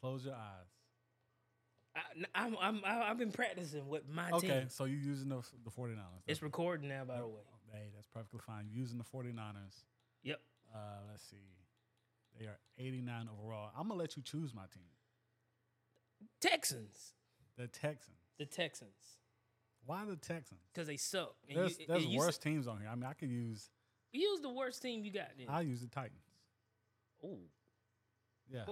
Close your eyes. I, I'm, I'm, I've been practicing with my team. Okay, so you're using the the 49ers. It's recording now, by the way. hey, that's perfectly fine. You're using the 49ers. Yep. Uh, let's see. They are 89 overall. I'm gonna let you choose my team. Texans. The Texans. The Texans. Why the Texans? Because they suck. And There's you- there's and worse teams on here. I mean, I could use Use the worst team you got then. I'll use the Titans. Oh. Yeah,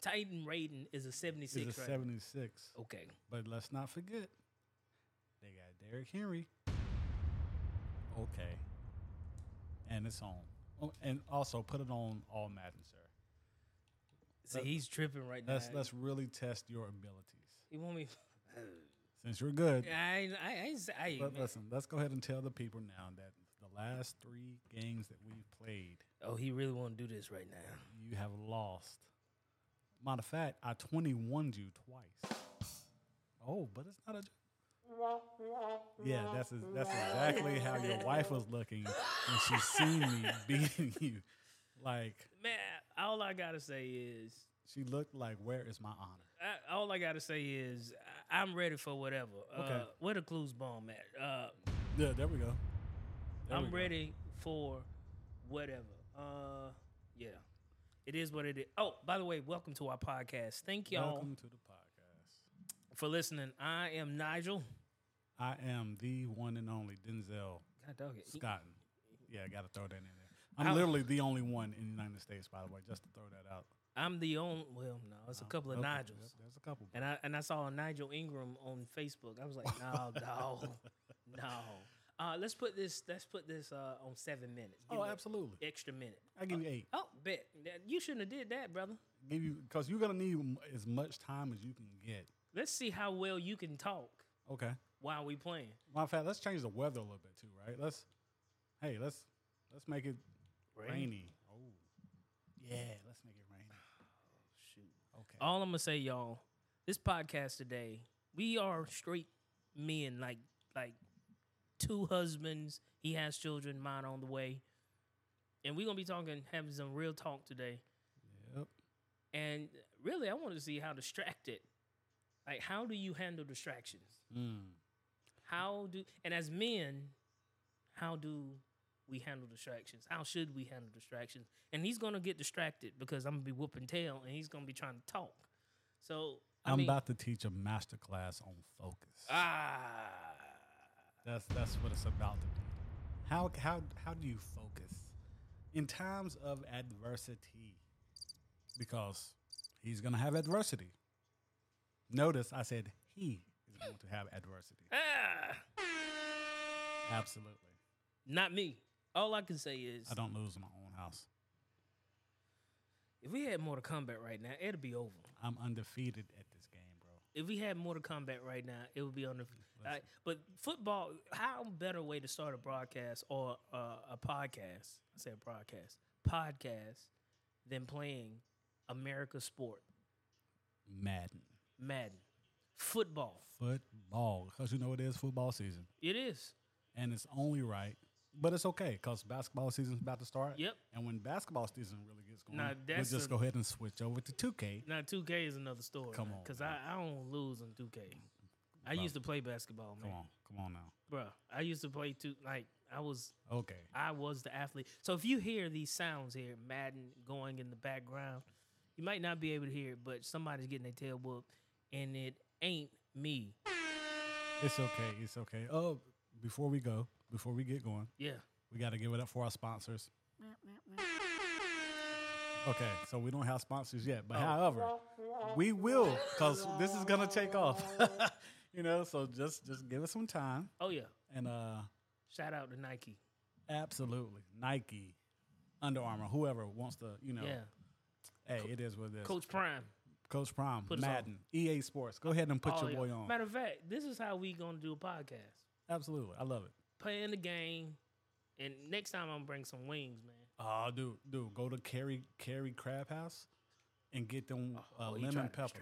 Titan Raiden is a 76 it's a right? 76. Okay. But let's not forget, they got Derrick Henry. Okay, and it's on. Oh, and also put it on all Madden, sir. So he's tripping right now. Let's let's really test your abilities. You want me? Since you're good, I, I, I, I, But listen, let's go ahead and tell the people now that the last three games that we've played, Oh, he really want to do this right now. you have lost. Matter of fact, I 21 you twice. Oh, but it's not a. Yeah, that's that's exactly how your wife was looking when she seen me beating you. Like Man, all I gotta say is, she looked like, "Where is my honor?" I, all I gotta say is, I'm ready for whatever. Uh, Okay. where the clues bomb at? Uh, Yeah, there we go. There I'm go. ready for whatever. Uh, yeah, it is what it is. Oh, by the way, welcome to our podcast. Thank y'all Welcome to the podcast. for listening. I am Nigel. I am the one and only Denzel God dog it. Scotton. Yeah, I got to throw that in there. I'm How- literally the only one in the United States, by the way, just to throw that out. I'm the only. Well, no, it's a uh, couple of Okay, Nigels. yep, There's a couple. And I and I saw Nigel Ingram on Facebook. I was like, no, no, no. Uh, let's put this. Let's put this uh, on seven minutes. Give Oh, absolutely. Extra minute. I give you eight. Oh, bet you shouldn't have did that, brother. Give you because you're gonna need as much time as you can get. Let's see how well you can talk Okay. while we playing. Matter of fact, let's change the weather a little bit too, right? Let's, hey, let's let's make it Rain? rainy. Oh, yeah, let's make it rainy. Shoot. Okay. All I'm gonna say, y'all, this podcast today, we are straight men, like like two husbands. He has children, mine on the way, and we're gonna be talking, having some real talk today. Yep. And really, I want to see how distracted, like, how do you handle distractions? How do, and as men, how do we handle distractions? How should we handle distractions? And he's gonna get distracted because I'm gonna be whooping tail, and he's gonna be trying to talk. So I I'm mean, about to teach a master class on focus. ah, That's that's what it's about to be. How how how do you focus in times of adversity? Because he's gonna have adversity. Notice I said he is going to have adversity. ah, Absolutely. not me. All I can say is, I don't lose in my own house. if we had Mortal Kombat right now, it'd be over. I'm undefeated at this game, bro. If we had Mortal Kombat right now, it would be on the. I- but football, how better way to start a broadcast or uh, a podcast? I say a broadcast, podcast, than playing America's sport, Madden. Madden, football. Football. Because you know it is football season. It is. And it's only right. But it's okay because basketball season's about to start. Yep. And when basketball season really gets going, Now, we'll that's just a- go ahead and switch over to 2K. Now, 2K is another story. Come on, because. I, I don't lose on 2K. I used to play basketball, man, Come on. Come on now. bro. I used to play too. Like I was Okay. I was the athlete. So if you hear these sounds here, Madden going in the background, you might not be able to hear it, but somebody's getting their tail whooped, and it ain't me. It's okay. It's okay. Oh, before we go, before we get going, Yeah. we got to give it up for our sponsors. Okay, so we don't have sponsors yet, Oh. but however, we will because this is gonna take off. you know, so just just give us some time Oh yeah. and uh, Shout out to Nike. absolutely Nike, Under Armour, whoever wants to, you know, Yeah. hey, it is what it is. Coach Prime. Coach Prime, Put. Madden, EA Sports. Go ahead and put Oh, your yeah. boy on. Matter of fact, this is how we gonna do a podcast. Absolutely, I love it. Playing the game, and next time I'm gonna bring some wings, man. Oh, dude, dude, go to Carrie Carrie Crab House and get them uh, Oh, he lemon pepper.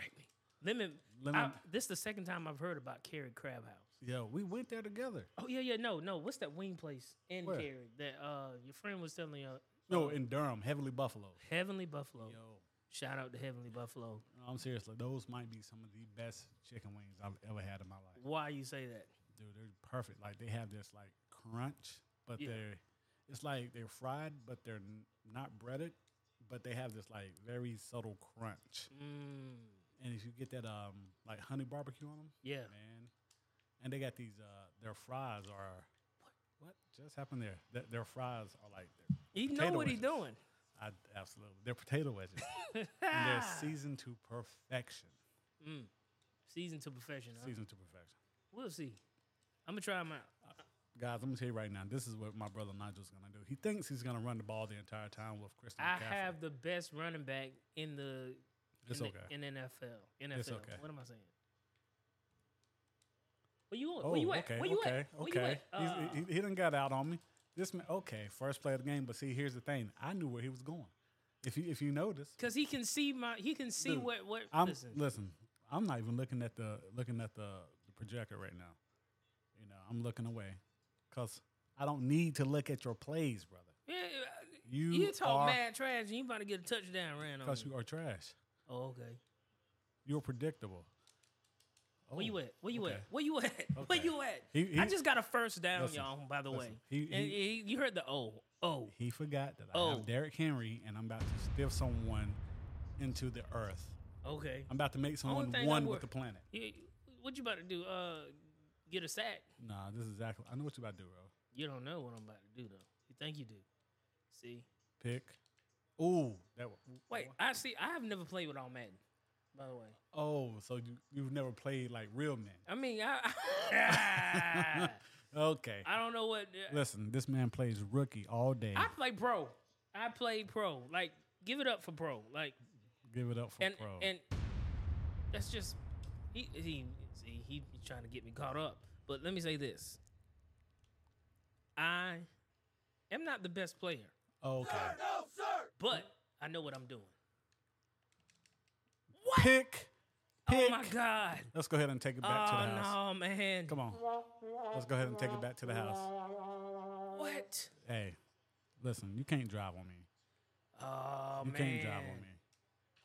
Lemon. Lemon- I- this is the second time I've heard about Carrie Crab House. Yeah, we went there together. Oh yeah, yeah, no, no. What's that wing place in Where? Cary that uh your friend was telling you? No, in Durham, Heavenly Buffalo. Heavenly Buffalo. Yo, Shout out to Heavenly Buffalo. No, I'm serious. Like, those might be some of the best chicken wings I've ever had in my life. Why you say that? Dude, they're perfect. Like they have this like crunch, but Yeah. they're it's like they're fried, but they're n- not breaded, but they have this like very subtle crunch. Mm, And if you get that um like honey barbecue on them, yeah. man, and they got these uh their fries are what what just happened there? Their, their fries are like He know what he's doing. I, absolutely they're potato wedges, and they're seasoned to perfection. Mm. Season to perfection. Huh? Seasoned to perfection. We'll see. I'm gonna try them out. Guys, I'm gonna tell you right now, this is what my brother Nigel's gonna do. He thinks he's gonna run the ball the entire time with Christian I McCaffrey. have the best running back in the It's in, okay. the, in NFL. NFL. It's okay. What am I saying? Where you Oh, you at? okay, Where you okay, at? Where okay. you at? Uh, he, he done got out on me. This man, okay, first play of the game. But see, here's the thing: I knew where he was going. If you if you notice, Cause he can see my he can see Dude, what what I'm listen. listen. I'm not even looking at the looking at the, the projector right now. You know, I'm looking away because I don't need to look at your plays, brother. Yeah, You, you, talk are mad trash and you about to get a touchdown ran on. because you are trash. Oh, okay. You're predictable. Where you Oh, at? Where you okay. at? Where you at? Where you at? He- I just got a first down, Listen, y'all. By the way, listen, he- and, he- and you heard the oh oh. He forgot that I Oh. have Derrick Henry, and I'm about to stiff someone into the earth. Okay. I'm about to make someone one with the planet. What you about to do? Uh, get a sack? Nah, this is exactly. I know what you about to do, bro. You don't know what I'm about to do though. You think you do? See? Pick. Ooh, that. wa- Wait, I see. I have never played with all Madden. By the way, Oh, so you you've never played like real men? I mean, I Okay. I don't know what. Uh, Listen, this man plays rookie all day. I play pro. I play pro. Like, give it up for pro. Like, Give it up for and pro. and that's just he he see he, he trying to get me caught up. But let me say this: I am not the best player, Oh, okay. but I know what I'm doing. Pick. Pick. Oh my god! Let's go ahead and take it back to oh the house. no, man! Come on. Let's go ahead and take it back to the house. What? Hey, listen, you can't drive on me. Oh man. You man! can't drive on me.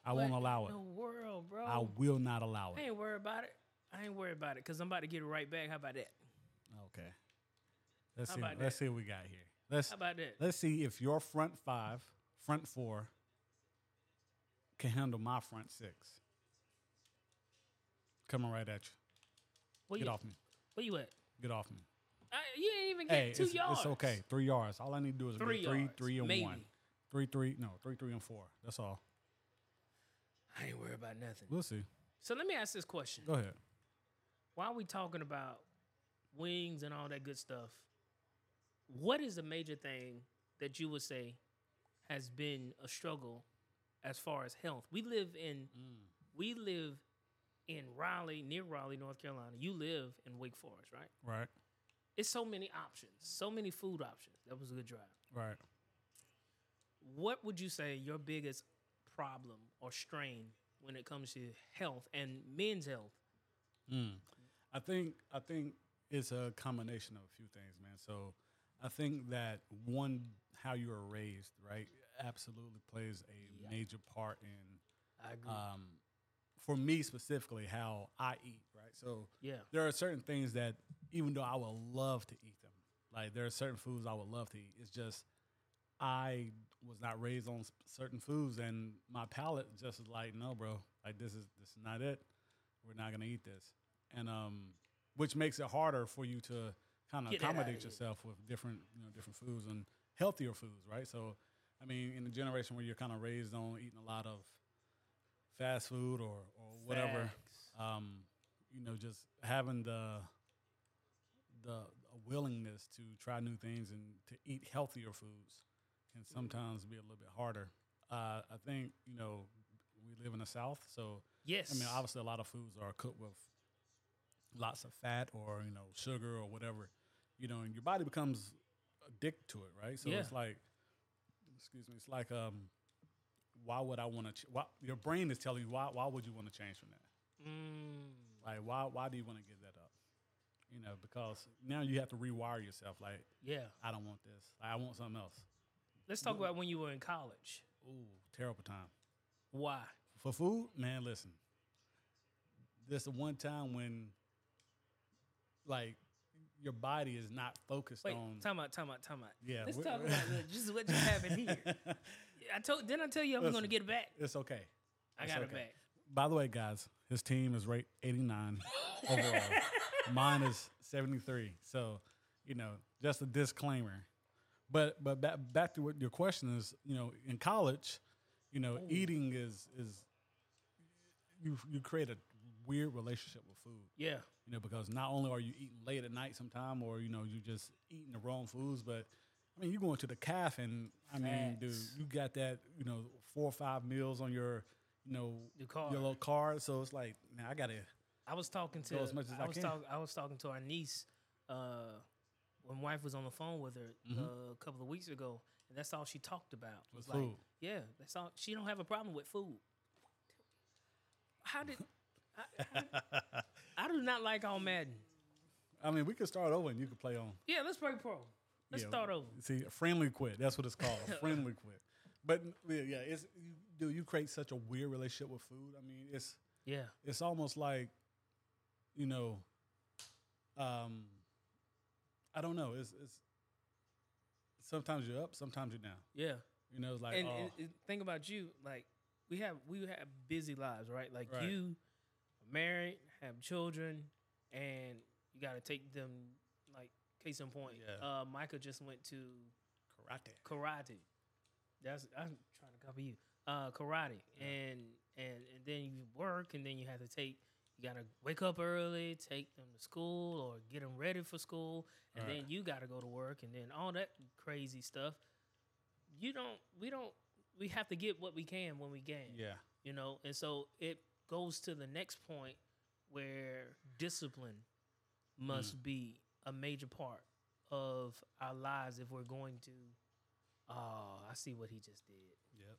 I What won't allow in it. The world, bro. I will not allow it. I ain't worried about it. I ain't worried about it because I'm about to get it right back. How about that? Okay. Let's How see. about Let's that? see what we got here. Let's How about that? let's see if your front five, front four, can handle my front six. Coming right at you. Where Get you, off me. Where you at? Get off me. I, you ain't even get Hey, two it's, yards. it's okay. Three yards. All I need to do is Three be three, yards, three and maybe. one. Three, three. No, three, three and four. That's all. I ain't worried about nothing. We'll see. So let me ask this question: Go ahead. Why are we talking about wings and all that good stuff? What is a major thing that you would say has been a struggle as far as health? We live in we live in Raleigh, near Raleigh, North Carolina. You live in Wake Forest, right? Right. It's so many options, so many food options. That was a good drive. Right. What would you say your biggest problem or strain when it comes to health and men's health? Mm. I think I think it's a combination of a few things, man. So I think that one, how you were raised, right, absolutely plays a Yeah. major part in, I agree. um, for me specifically, how I eat, right. So yeah. there are certain things that, even though I would love to eat them, like there are certain foods I would love to eat. It's just I was not raised on certain foods, and my palate just is like, no, bro, like this is this is not it. We're not gonna eat this, and um, which makes it harder for you to kind of Get that outta accommodate yourself with different you know different foods and healthier foods, right? So, I mean, in the generation where you're kind of raised on eating a lot of fast food or or whatever um, you know, just having the the willingness to try new things and to eat healthier foods can sometimes be a little bit harder. Uh, I think you know we live in the South, so Yes. I mean obviously a lot of foods are cooked with lots of fat or you know sugar or whatever, you know, and your body becomes addicted to it, right? So Yeah. it's like, excuse me, it's like um, why would I want to? Ch- why, your brain is telling you why why would you want to change from that? Mm, Like, why why do you want to give that up? You know, because now you have to rewire yourself. Like, yeah. I don't want this. I want something else. Let's talk about when you were in college. Ooh, terrible time. Why? For food, man, listen. This the one time when, like, your body is not focused Wait, on. time out, time out, time out. Yeah, Let's talk about just what just happened here. I told didn't I tell you I was gonna get it back? It's okay. I It's got it okay. back. By the way, guys, his team is rate 89 overall. Mine is 73. So, you know, just a disclaimer. But but back back to what your question is, you know, in college, you know, eating is is you you create a weird relationship with food. Yeah. You know, because not only are you eating late at night sometime or, you know, you just eating the wrong foods, but I mean, you going to the calf and I mean, dude, you got that, you know, four or five meals on your, you know, The card. your little card. So it's like, man, I gotta. I was talking to as much as I was can. talking I was talking to our niece uh, when wife was on the phone with her uh, a couple of weeks ago, and that's all she talked about. Was Was like, food. yeah, that's all. She don't have a problem with food. How did I, I, I do not like all Madden. I mean, we could start over and you could play on. Yeah, let's play pro. Let's yeah, start over. See, a friendly quit. That's what it's called. A friendly quit. But yeah, it's you, dude. You create such a weird relationship with food. I mean, it's Yeah, it's almost like, you know, um, I don't know. It's it's sometimes you're up, sometimes you're down. yeah. You know, it's like and, oh, and, and think about you like we have we have busy lives right like Right. you are married have children and you got to take them like case in point Yeah. uh micah just went to karate. karate. That's i'm trying to copy you. Uh karate. And and and then you work and then you have to take you gotta wake up early take them to school or get them ready for school and Right. then you gotta go to work and then all that crazy stuff. You don't we don't we have to get what we can when we can Yeah, you know and so it goes to the next point where discipline must mm. be a major part of our lives if we're going to oh i see what he just did yep.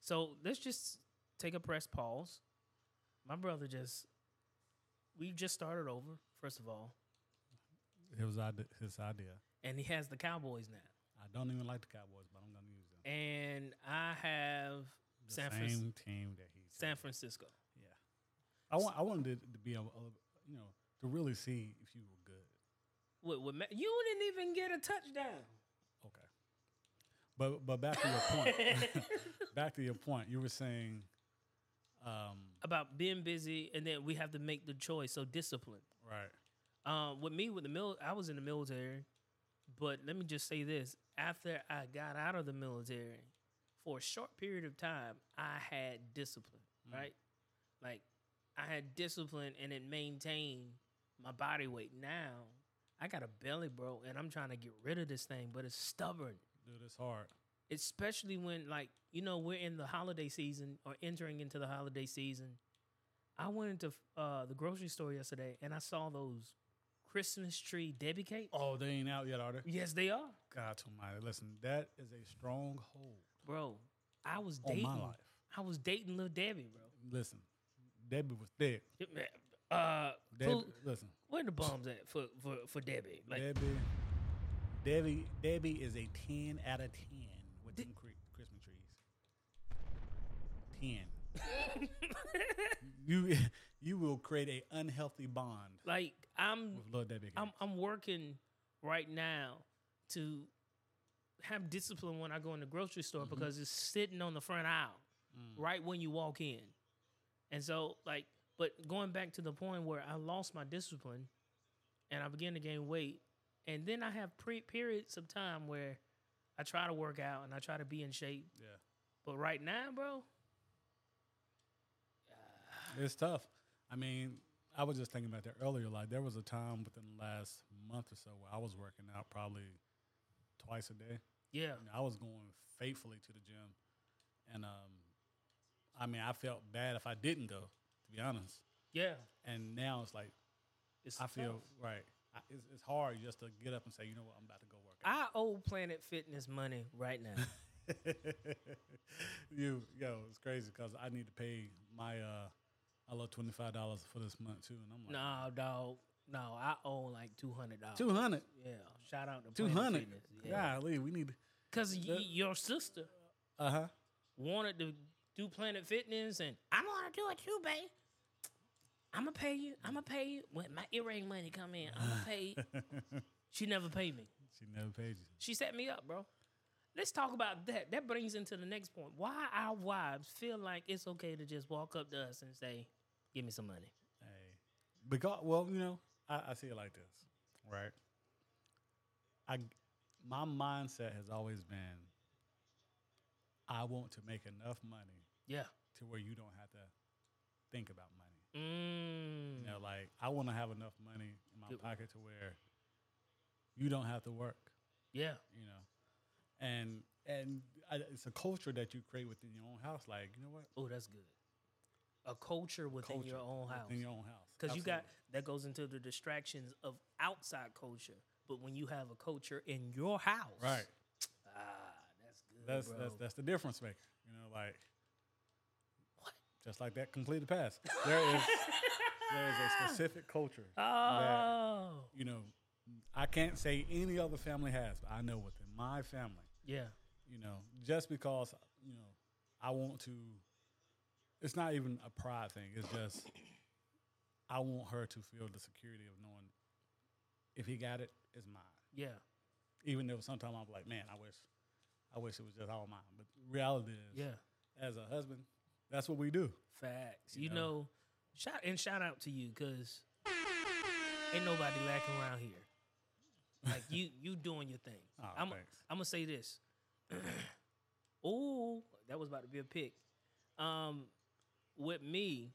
so let's just take a press pause my brother just we just started over first of all It was his idea. and he has the cowboys now I don't even like the Cowboys, but I'm gonna use them. and i have The san, same Fran- team that he. san francisco Yeah, I want. I wanted to be a, a, you know, to really see if you were good. What, what, you didn't even get a touchdown Okay. But but back to your point. back to your point. You were saying, um, about being busy and then we have to make the choice so discipline right. um, with me with the mil i was in the military but let me just say this after i got out of the military for a short period of time i had discipline right like i had discipline and it maintained my body weight now i got a belly bro and i'm trying to get rid of this thing but it's stubborn Dude, it's hard. especially when like you know we're in the holiday season or entering into the holiday season i went into uh, the grocery store yesterday and i saw those christmas tree debbie cakes Oh, they ain't out yet, are they? yes they are God Almighty! Listen, that is a stronghold, bro i was dating my life. i was dating little debbie bro Listen, Debbie was thick. uh Debbie, listen, where the bombs at for for, for debbie like Debbie, Debbie, Debbie is a ten out of ten with them cri- Christmas trees. Ten. you you will create a unhealthy bond like i'm with Debbie. I'm. I'm working right now to have discipline when I go in the grocery store Mm-hmm. because it's sitting on the front aisle Mm. right when you walk in. And so like but going back to the point where I lost my discipline and I began to gain weight and then I have pre- periods of time where I try to work out and I try to be in shape. yeah. But right now, bro, It's tough. I mean, I was just thinking about that earlier. Like, there was a time within the last month or so where I was working out probably twice a day. yeah. You know, I was going faithfully to the gym, and um, I mean, I felt bad if I didn't go. To be honest, Yeah. and now it's like It's I feel tough. right. I, it's, it's hard just to get up and say, you know what, I'm about to go work Out. I owe Planet Fitness money right now. you, yo, it's crazy because I need to pay my uh, I love twenty five dollars for this month too, and I'm like, No, dog. No, I owe like two hundred dollars. two hundred. Yeah, shout out to Two hundred. Fitness. Yeah, Golly, we need. because your sister Uh huh. wanted to do Planet Fitness and I'm gonna do it too, babe. I'm gonna pay you. I'm gonna pay you when my earring money come in. I'm gonna pay you. she never paid me. She never paid you. She set me up, bro. Let's talk about that. That brings into the next point. Why our wives feel like it's okay to just walk up to us and say, "Give me some money." Hey, because well, you know, I, I see it like this, right? I my mindset has always been, I want to make enough money Yeah. to where you don't have to think about money. Mm. You know, like I want to have enough money in my Good. pocket to where you don't have to work. Yeah. You know, and and I, it's a culture that you create within your own house. Like you know what, Oh, that's good. A culture within culture your own house. within your own house. Because you got that goes into the distractions of outside culture. But when you have a culture in your house, right. That's bro. that's that's the difference maker. You know, like What? just like that completed pass. There is there is a specific culture oh, you know I can't say any other family has, but I know within my family, yeah, you know, just because you know I want to. It's not even a pride thing. It's just I want her to feel the security of knowing if he got it, it's mine. yeah, Even though sometimes I'm like, man, I wish, I wish it was just all mine. But reality is, yeah. as a husband, that's what we do. Facts. You You, know. know, shout and shout out to you because ain't nobody lacking around here. Like you, you doing your thing. Oh, I'm, thanks. I'm gonna say this. oh, that was about to be a pick. Um, with me,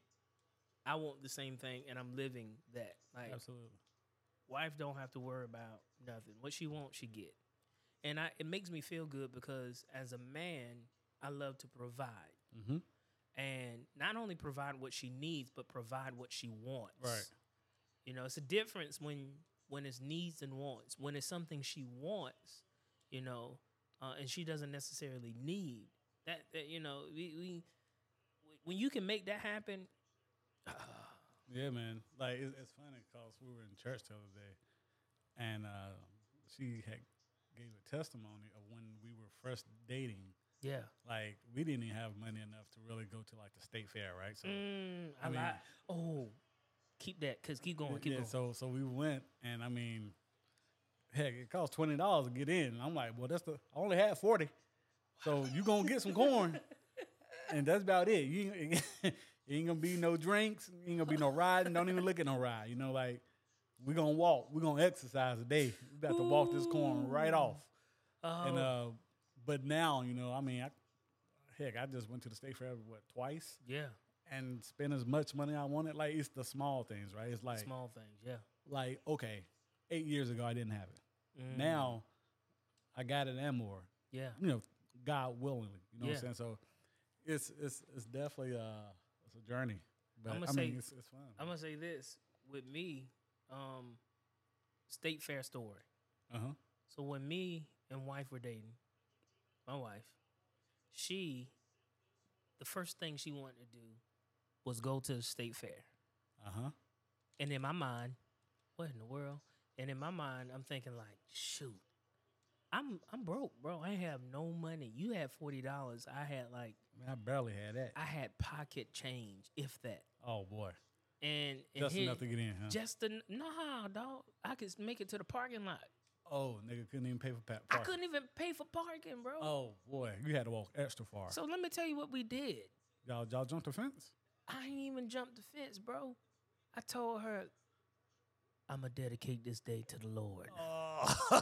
I want the same thing, and I'm living that. Like, Absolutely. wife don't have to worry about nothing. What she wants, she get. And I, it makes me feel good because as a man, I love to provide Mm-hmm. and not only provide what she needs, but provide what she wants. Right. You know, it's a difference when when it's needs and wants. When it's something she wants, you know, uh, and she doesn't necessarily need that. that you know, we, we when you can make that happen. Yeah, man. Like it's, it's funny because we were in church the other day, and uh, she had gave a testimony of when we were first dating. yeah. Like we didn't even have money enough to really go to like the state fair, right? So Mm, I, mean-. Oh, keep that. Cause keep going. Keep yeah, going. so so we went, and I mean, heck, it cost twenty dollars to get in. And I'm like, well, that's the I only had forty, so you gonna get some corn, and that's about it. You ain't, ain't gonna be no drinks, ain't gonna be no riding. Don't even look at no ride. You know, like we gonna walk, We're gonna exercise today. We got to walk this corn right off. oh, And uh, but now you know, I mean, I, heck, I just went to the state fair what twice yeah. and spent as much money I wanted. Like it's the small things, right? It's like Small things. Yeah. like okay, eight years ago I didn't have it. Mm, Now I got it and more. Yeah. You know, God willingly. You know what I'm saying? So it's it's it's definitely uh it's a journey. But I'ma I mean, say- it's, it's fun. I'm gonna say this with me, um, state fair story. Uh huh. So when me and wife were dating, my wife, she, the first thing she wanted to do was go to the state fair. Uh huh. And in my mind, what in the world? And in my mind, I'm thinking like, shoot, I'm I'm broke, bro. I have no money. You had forty dollars. I had like Man, I barely had that. I had pocket change, if that. oh boy, And, and just here- enough to get in, huh? just the nah, dog. I could make it to the parking lot. oh, nigga couldn't even pay for pa- I couldn't even pay for parking, bro. Oh boy, you had to walk extra far. So let me tell you what we did. y'all y'all jumped the fence. I ain't even jumped the fence, bro. I told her, I'm to dedicate this day to the Lord. Oh,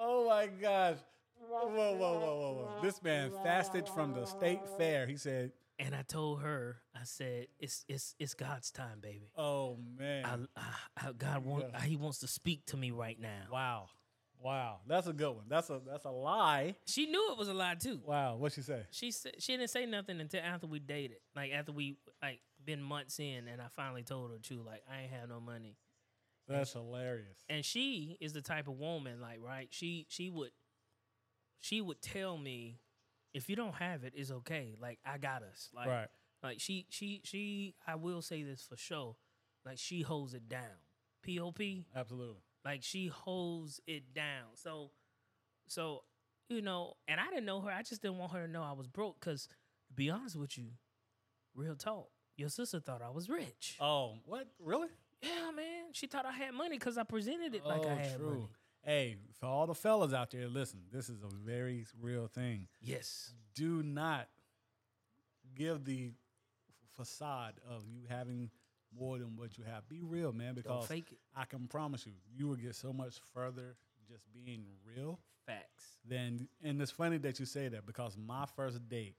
oh my gosh. Whoa, whoa, whoa, whoa, whoa. This man fasted from the state fair. He said, And I told her, I said, it's it's it's God's time, baby. Oh man. I, I, I- God want, Yeah. He wants to speak to me right now. wow. Wow. That's a good one. That's a that's a lie. She knew it was a lie too. Wow. What'd she say? She said she didn't say nothing until after we dated, like after we like been months in, and I finally told her too, like I ain't have no money. That's hilarious. and she is the type of woman like right she she would she would tell me if you don't have it it's okay like i got us like right. like she she she i will say this for sure like she holds it down pop Absolutely. like she holds it down so so you know, and I didn't know her. I just didn't want her to know I was broke. Cause to be honest with you, real talk, your sister thought I was rich. Oh, what? Really? Yeah, man. She thought I had money because I presented it like I oh, had money. Hey, for all the fellas out there, listen, this is a very real thing. Yes. Do not give the facade of you having more than what you have. Be real, man, because. I can promise you, you will get so much further just being real Facts. than. And it's funny that you say that because my first date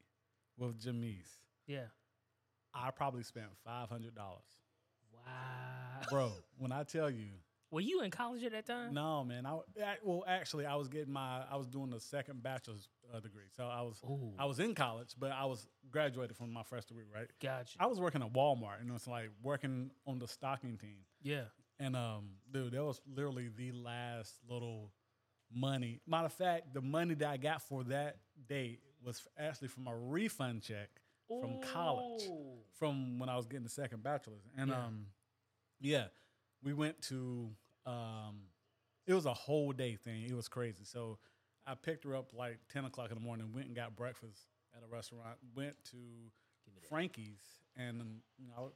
with Jamise, Yeah. I probably spent five hundred dollars, Wow. bro. when I tell you, Were you in college at that time? no, man. I ac- well, actually, I was getting my, I was doing the second bachelor's uh, degree, so I was, Ooh. I was in college, but I was graduated from my first degree, right? Gotcha. I was working at Walmart, and it's like working on the stocking team. yeah. And um, dude, that was literally the last little money. Matter of fact, the money that I got for that date was actually from a refund check from college, from when I was getting the second bachelor's. And Yeah. um, yeah, we went to um, it was a whole day thing. It was crazy. So I picked her up like ten o'clock in the morning. Went and got breakfast at a restaurant. Went to Frankie's, and you know,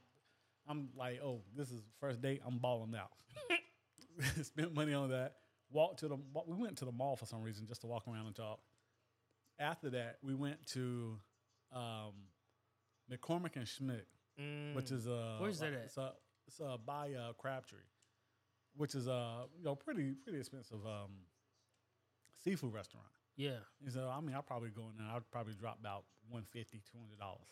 I'm like, oh, this is first date. I'm balling out. Spent money on that. Walked to the. We went to the mall for some reason just to walk around and talk. After that, we went to um, McCormick and Schmick's, which Mm. is uh, Where's that at? It's it's uh, by uh, Crabtree, which is uh, you know, pretty pretty expensive um, seafood restaurant. Yeah. And so I mean, I'll probably go in there. I'd probably drop about 150 200 dollars.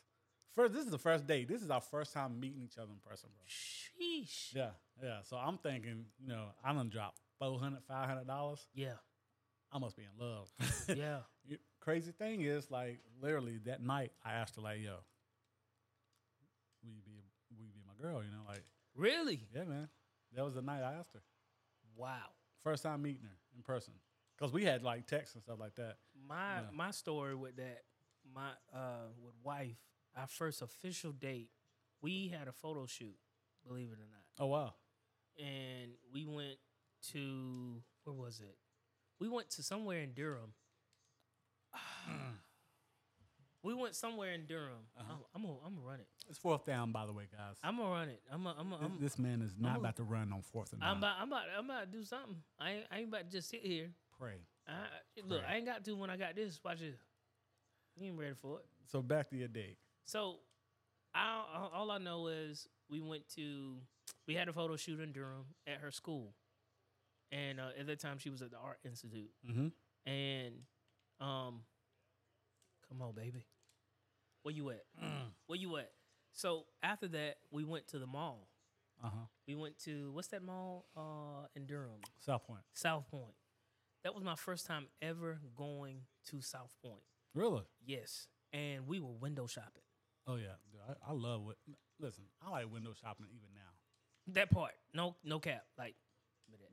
First, this is the first date. This is our first time meeting each other in person, bro. Sheesh. Yeah, yeah. So I'm thinking, you know, I'm gonna drop 400 500 dollars. Yeah. I must be in love. Yeah. Crazy thing is, like, literally that night, I asked her, like, yo, will you be, will you be my girl? You know, like, really? yeah, man. That was the night I asked her. Wow. First time meeting her in person. Because we had like texts and stuff like that. My Yeah. my story with that, my uh with wife, our first official date, we had a photo shoot, believe it or not. Oh wow. And we went to where was it? We went to somewhere in Durham. we went somewhere in Durham. Uh-huh. I'm, I'm gonna I'm gonna run it. It's fourth down, by the way, guys. I'm gonna run it. I'm gonna, I'm gonna, This- I'm, this man is not I'm about to run on fourth and nine. I'm about I'm about I'm about to do something. I ain't, I ain't about to just sit here. Pray. I, look, I ain't got to when I got this. Watch this. You ain't ready for it. So back to your date. So, I, all- all I know is we went to we had a photo shoot in Durham at her school, and uh, at that time she was at the Art Institute. Mm-hmm. And um, come on, baby, where you at? Where you at? So after that, we went to the mall. Uh huh. We went to what's that mall uh, in Durham? Southpoint. South Point. That was my first time ever going to Southpoint. Really? Yes, and we were window shopping. Oh yeah. Dude, I, I love what. Listen, I like window shopping even now. That part, no, no cap. Like, give me that.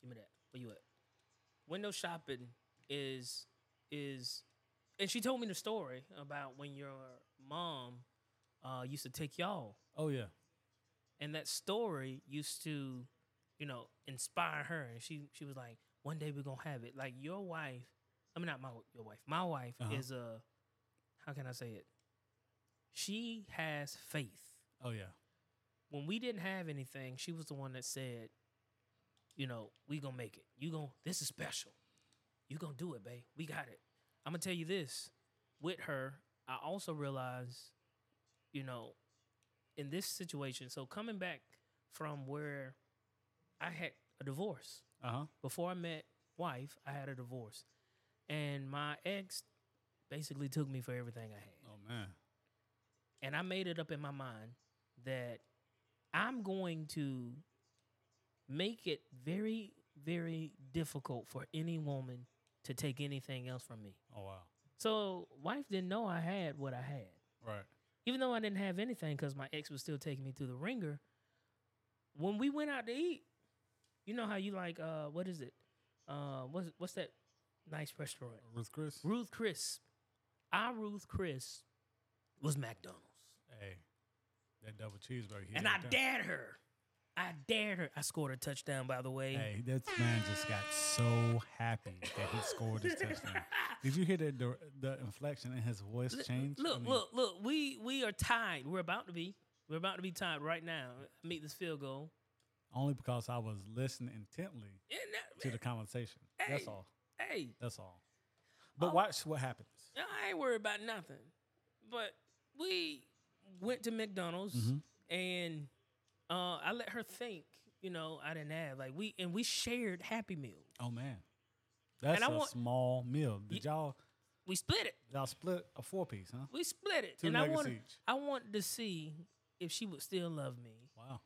Give me that. Where you at? Window shopping is is, and she told me the story about when your mom uh, used to take y'all, Oh yeah. and that story used to, you know, inspire her. And she she was like, one day we're gonna have it. Like your wife, I mean not my your wife. My wife Uh-huh. is a, how can I say it? She has faith Oh yeah. when we didn't have anything, she was the one that said, you know, we gonna make it. You gonna this is special. You gonna do it, babe. We got it. I'm gonna tell you this. With her, I also realized, you know, in this situation, so coming back from where I had a divorce. Uh huh. Before I met wife, I had a divorce. And my ex basically took me for everything I had Oh man. and I made it up in my mind that I'm going to make it very, very difficult for any woman to take anything else from me. Oh wow. So, wife didn't know I had what I had, Right. even though I didn't have anything because my ex was still taking me through the ringer. When we went out to eat, you know how you like, uh, what is it? Uh, what's what's that nice restaurant? Ruth Chris. Ruth Chris. Our Ruth Chris was McDonald's. Hey, that double cheeseburger. he And I that. dared her. I dared her. I scored a touchdown, by the way. Hey, this man just got so happy that he scored his touchdown. Did you hear the the, the inflection in his voice change? Look, I mean, look, look. We we are tied. We're about to be. We're about to be tied right now. Meet this field goal. Only because I was listening intently that- to the conversation. That's all. hey, That's all. But Oh. watch what happens. I ain't worried about nothing. But we went to McDonald's Mhm. and uh, I let her think. You know, I didn't have like we and we shared Happy Meal. Oh man, that's I a want- small meal. Did y'all We split it. y'all split a four piece? Huh? We split it. Two and I nuggets wanted, each. I wanted to see if she would still love me. Wow.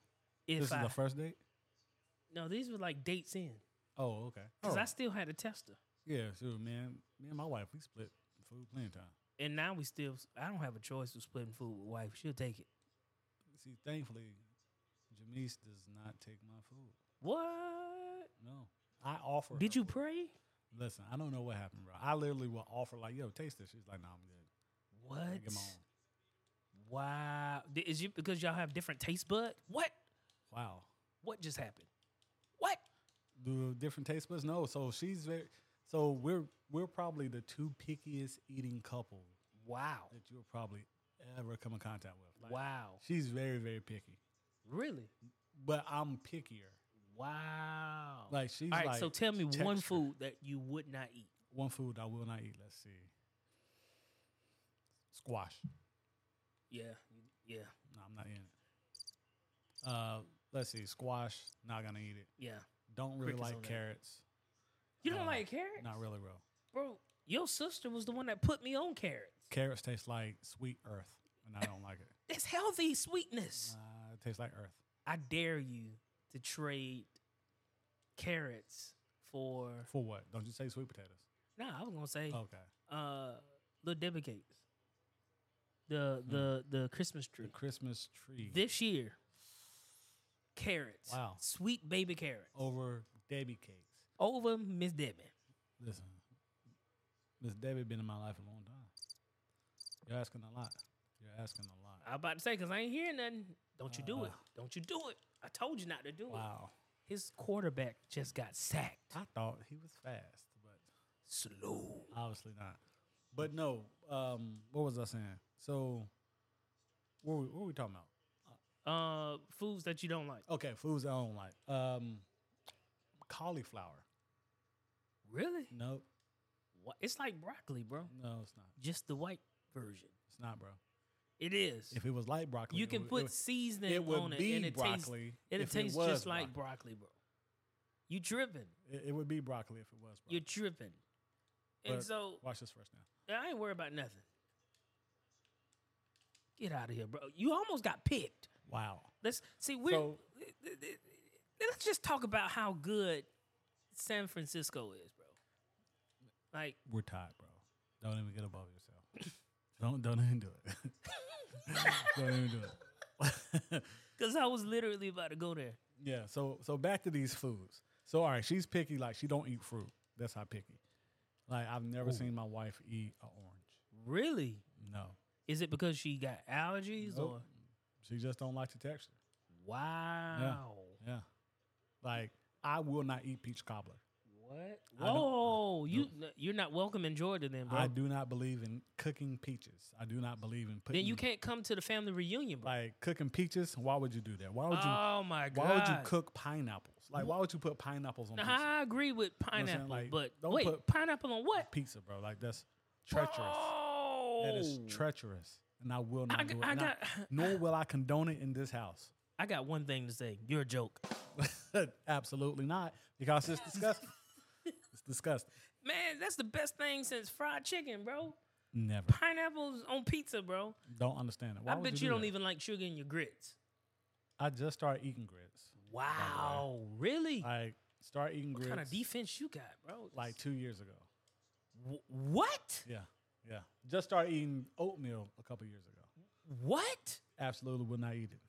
If this is I the first date. no, these were like dates in Oh, okay. because Oh, I still had to test her. yeah, sure, man. Me and my wife, we split food plenty of time. And now we still. I don't have a choice of splitting food with wife. She'll take it. See, thankfully, Jamise does not take my food. What? No, I offer. Did you food. pray? Listen, I don't know what happened, bro. I literally will offer like, "Yo, taste this." She's like, "No, I'm good." What? my own. Wow. Is you because y'all have different taste buds? What? Wow. What just happened? What? The different taste buds? No. So she's very. So we're we're probably the two pickiest eating couple Wow. that you'll probably ever come in contact with. Like, Wow. She's very very picky, Really? but I'm pickier. Wow. Like she's All right. like. so tell me one food that you would not eat. One food I will not eat. Let's see. Squash. Yeah. Yeah. No, I'm not eating it. Uh, let's see. Squash. Not gonna eat it. Yeah. Don't really Crickets on like that. carrots. You don't Uh, like carrots, Not really, bro. bro? Your sister was the one that put me on carrots. Carrots taste like sweet earth, and I don't like it. It's healthy sweetness. Uh, it tastes like earth. I dare you to trade carrots for. For what? Don't you say sweet potatoes? Nah, I was gonna say Okay. uh, little Debbie cakes. The the the Christmas tree. The Christmas tree this year. Carrots. Wow. Sweet baby carrots. over Debbie cakes. Over Miss Debbie. Listen, Miss Debbie been in my life a long time. You're asking a lot. You're asking a lot. I'm about to say because I ain't hearing nothing. Don't you do it? Don't you do it? I told you not to do it. Wow. His quarterback just got sacked. I thought he was fast, but Slow. obviously not. But no, um, what was I saying? So, what were, what were we talking about? Uh, foods that you don't like. Okay, foods I don't like. Um, cauliflower. Really? Nope. What? It's like broccoli, bro. No, it's not. Just the white version. It's not, bro. It is. If it was light broccoli, you can put it seasoning it would on it, be and it tastes. broccoli. If it taste was just like broccoli. broccoli, bro. You dripping. It, would be broccoli if it was broccoli. You're dripping. And But so Watch this first now. I ain't worried about nothing. Get out of here, bro. You almost got picked. Wow. Let's see. We're So- let's just talk about how good San Francisco is, bro. Like We're tied, bro. Don't even get above yourself. Don't don't even do it. don't even do it. Cause I was literally about to go there. yeah. So so back to these foods. So all right, she's picky. Like she don't eat fruit. That's how picky. Like I've never seen my wife eat an orange. Really? No, Is it because she got allergies Nope. or she just don't like the texture. wow? Yeah. Yeah. Like I will not eat peach cobbler. What? Whoa! You you're not welcome in Georgia, then, bro. I do not believe in cooking peaches. I do not believe in putting. then you can't come to the family reunion, bro. like cooking peaches. Why would you do that? Why would you? oh my god! why would you cook pineapples? Like why would you put pineapples on Now, pizza? I agree with what I'm saying? pineapple, Like, but don't wait, put- pineapple on what? pizza, bro. Like that's treacherous. Oh, That is treacherous, and I will not I do it. I- got- nor will I condone it in this house. I got one thing to say. You're a joke, Absolutely not, because it's disgusting. Disgusting. man. That's the best thing since fried chicken, bro. Never. Pineapples on pizza, bro. Don't understand it. Why I bet you, you, do don't that? even like sugar in your grits. I just started eating grits. Wow, really? Like start eating what grits kind of defense you got, bro? like two years ago. Wh- what? Yeah, yeah. Just started eating oatmeal a couple years ago. What, Absolutely will not eat it.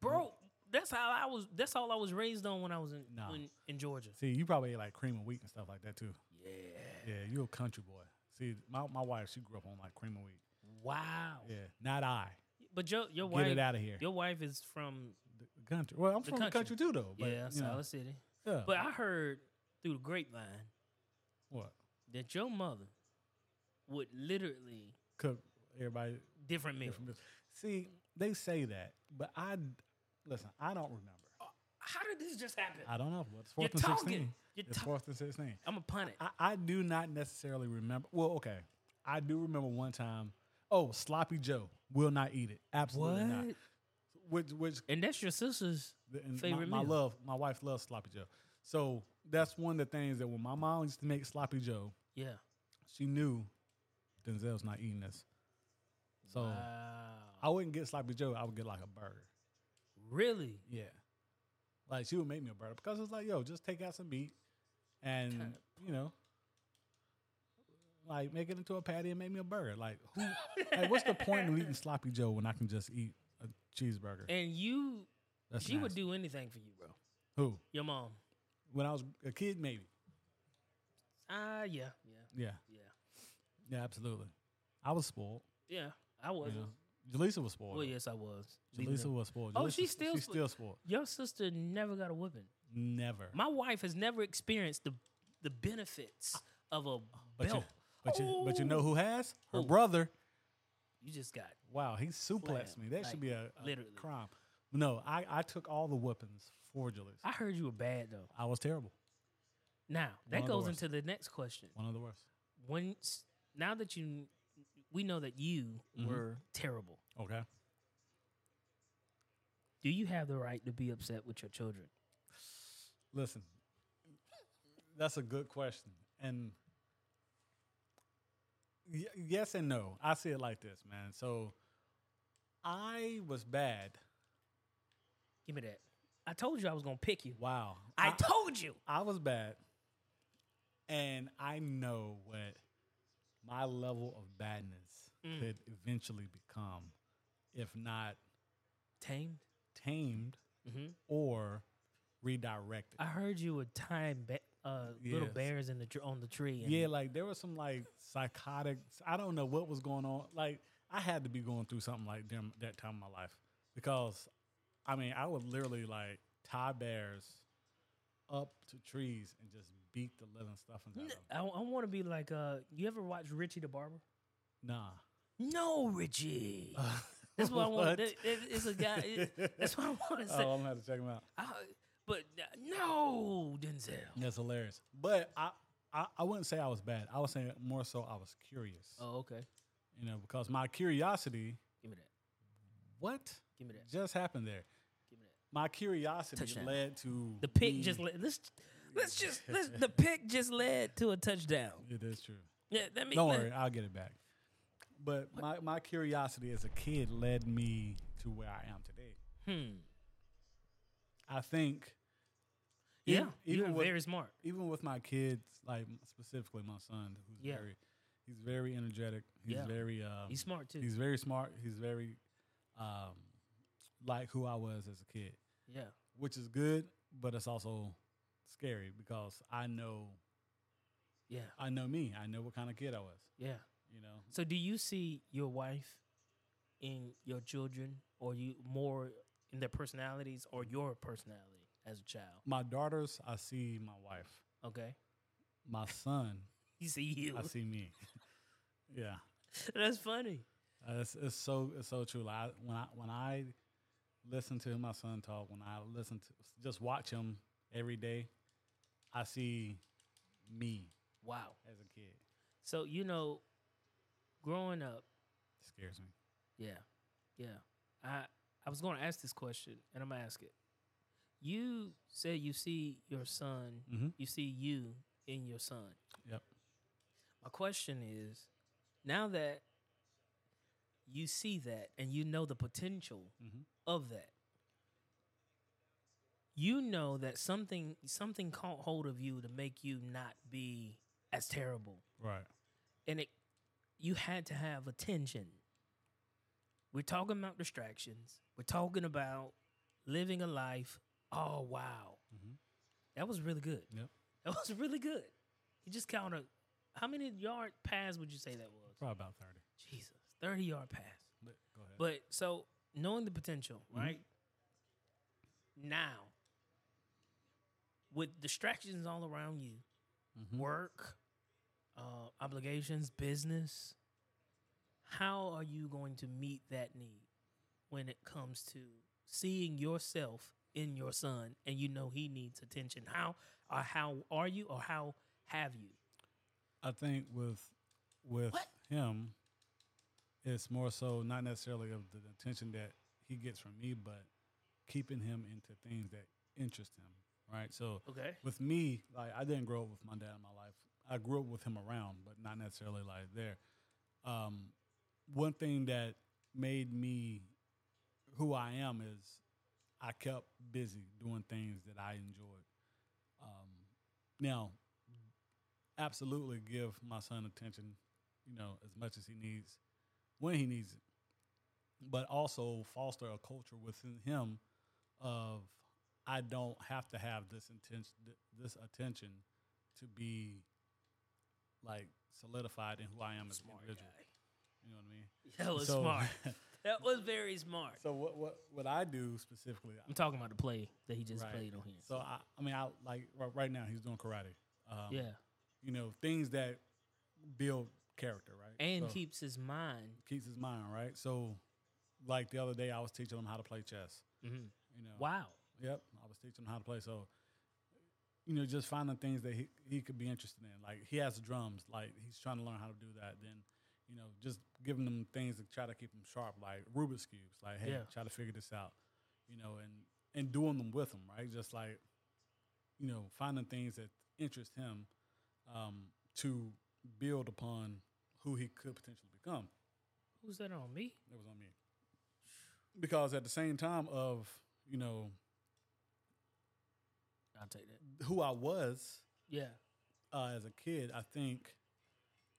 bro? That's how I was. That's all I was raised on when I was in Nah. in, in Georgia. See, you probably ate like cream of wheat and stuff like that too. Yeah. Yeah, you a country boy. See, my, my wife, she grew up on like cream of wheat. Wow. Yeah, not I. But your your wife Get it out of here. your wife is from The country. Well, I'm from the country. country too, though. But, yeah, you know, Solid City. yeah. But I heard through the grapevine what that your mother would literally cook everybody different meals. different. meals. See, they say that, but I listen. I don't remember. Uh, how did this just happen? I don't know. But it's You're and talking. sixteen. You're It's ta- fourth and sixteen. I'm a pun it. I, I do not necessarily remember. Well, okay, I do remember one time. Oh, sloppy Joe will not eat it. Absolutely not. What? Which, which And that's your sister's. and Favorite my, my meal. love, my wife loves sloppy Joe. So that's one of the things that when my mom used to make sloppy Joe, Yeah. she knew Denzel's not eating this. So wow. I wouldn't get sloppy Joe. I would get like a burger. Really? Yeah. Like she would make me a burger because it's like, yo, just take out some meat and you know, like make it into a patty and make me a burger. Like who? like what's the point of eating sloppy Joe when I can just eat a cheeseburger? And you, That's she would do anything for you, bro. who? Your mom. When I was a kid, maybe. Ah, yeah, yeah, Yeah, yeah, yeah, absolutely. I was spoiled. yeah. I wasn't. know, Jaleesa was spoiled. Well, yes, I was. Jaleesa was spoiled. Oh, Jaleesa- she's still she's still spoiled. Your sister never got a whipping. Never. My wife has never experienced the the benefits of a But you, belt. but you, but you know who has? Her brother. You just got Wow, he suplexed me. That like, should be a, a literally. crime. No, I, I took all the weapons for Jaleesa. I heard you were bad though. I was terrible. Now that goes into the next question. One of the worst. When now that you, we know that you Mhm. were terrible. Okay. Do you have the right to be upset with your children? Listen, that's a good question. And y- yes and no. I see it like this, man. So I was bad. Give me that. I told you I was gonna pick you. Wow. I told you. I was bad. And I know what my level of badness Mm. could eventually become if not Tamed. tamed Mm-hmm. or redirected. I heard you were tying ba- uh, little bears in the tr- on the tree. And yeah, like there was some like psychotic. I don't know what was going on. Like I had to be going through something like that time of my life because, I mean, I would literally like tie bears up to trees and just beat the living stuff into N- them. I, want to be like. Uh, you ever watch Richie the Barber? Nah. No, Richie. That's what I want. That, it's a guy. it- that's what I want to say. Oh, I'm gonna have to check him out. I- but uh, no, Denzel. That's hilarious. But I, I, I wouldn't say I was bad. I was saying more so I was curious. Oh, okay. You know, because my curiosity, Give me that. what Give me that. just happened there? Give me that. My curiosity Touchdown. led to The pick just led. Let's let's just let's, the pick just led to a touchdown. It is true. Yeah, that means Don't worry, I'll get it back. But my, my curiosity as a kid led me to where I am today. Hmm. I think Yeah, even with, very smart. even with my kids, like specifically my son, who's Yeah. very he's very energetic. He's Yeah. very um, He's smart too. he's very smart. He's very um, like who I was as a kid, yeah. which is good, but it's also scary because I know Yeah. I know me. I know what kind of kid I was. Yeah. You know, So do you see your wife in your children or you more in their personalities or your personality as a child? my daughters, I see my wife. Okay. My son, You see you. I see me. yeah, That's funny. uh, it's, it's so it's so true. Like when I when I listen to my son talk, when I listen to just watch him every day, I see me Wow. as a kid. So you know, growing up, It scares me. yeah, yeah. I I was going to ask this question, and I'm gonna ask it. You said you see your son, Mm-hmm. you see you in your son. Yep. My question is, now that you see that and you know the potential Mm-hmm. of that, you know that something something caught hold of you to make you not be as terrible, Right. and it you had to have attention. We're talking about distractions. We're talking about living a life. Oh wow, Mhm. that was really good. Yep. That was really good. You just counted. How many yard pass would you say that was? Probably about thirty. Jesus, thirty yard pass. But go ahead. But so knowing the potential, Mhm. right? now with distractions all around you, Mhm. work, uh, obligations, business. How are you going to meet that need when it comes to seeing yourself in your son and you know he needs attention? How or how are you or how have you? I think with with What? him, it's more so not necessarily of the attention that he gets from me, but keeping him into things that interest him. Right. So Okay. with me, like I didn't grow up with my dad in my life. I grew up with him around, but not necessarily like there. Um, one thing that made me who I am is I kept busy doing things that I enjoyed. Um, now, absolutely give my son attention, you know, as much as he needs when he needs it, but also foster a culture within him of I don't have to have this intention, this attention to be like solidified in who I am as an individual. guy. You know what I mean? That was So- smart. That was very smart. So what what what I do specifically? I'm talking about the play that he just Right. played on here. So I I mean I like right, right now he's doing karate. Um, yeah, You know things that build character, right? and So- keeps his mind. keeps his mind right. So like the other day I was teaching him how to play chess. hmm You know. Wow. Yep, I was teaching him how to play. So, you know, just finding things that he, he could be interested in. Like he has drums, like he's trying to learn how to do that. Then, you know, just giving them things to try to keep them sharp, like Rubik's cubes. Like, hey, Yeah. try to figure this out. You know, and and doing them with him, right? Just like, you know, finding things that interest him um, to build upon who he could potentially become. Who's that on me? That was on me. Because at the same time of, you know, I'll take that. who I was Yeah. uh, as a kid, I think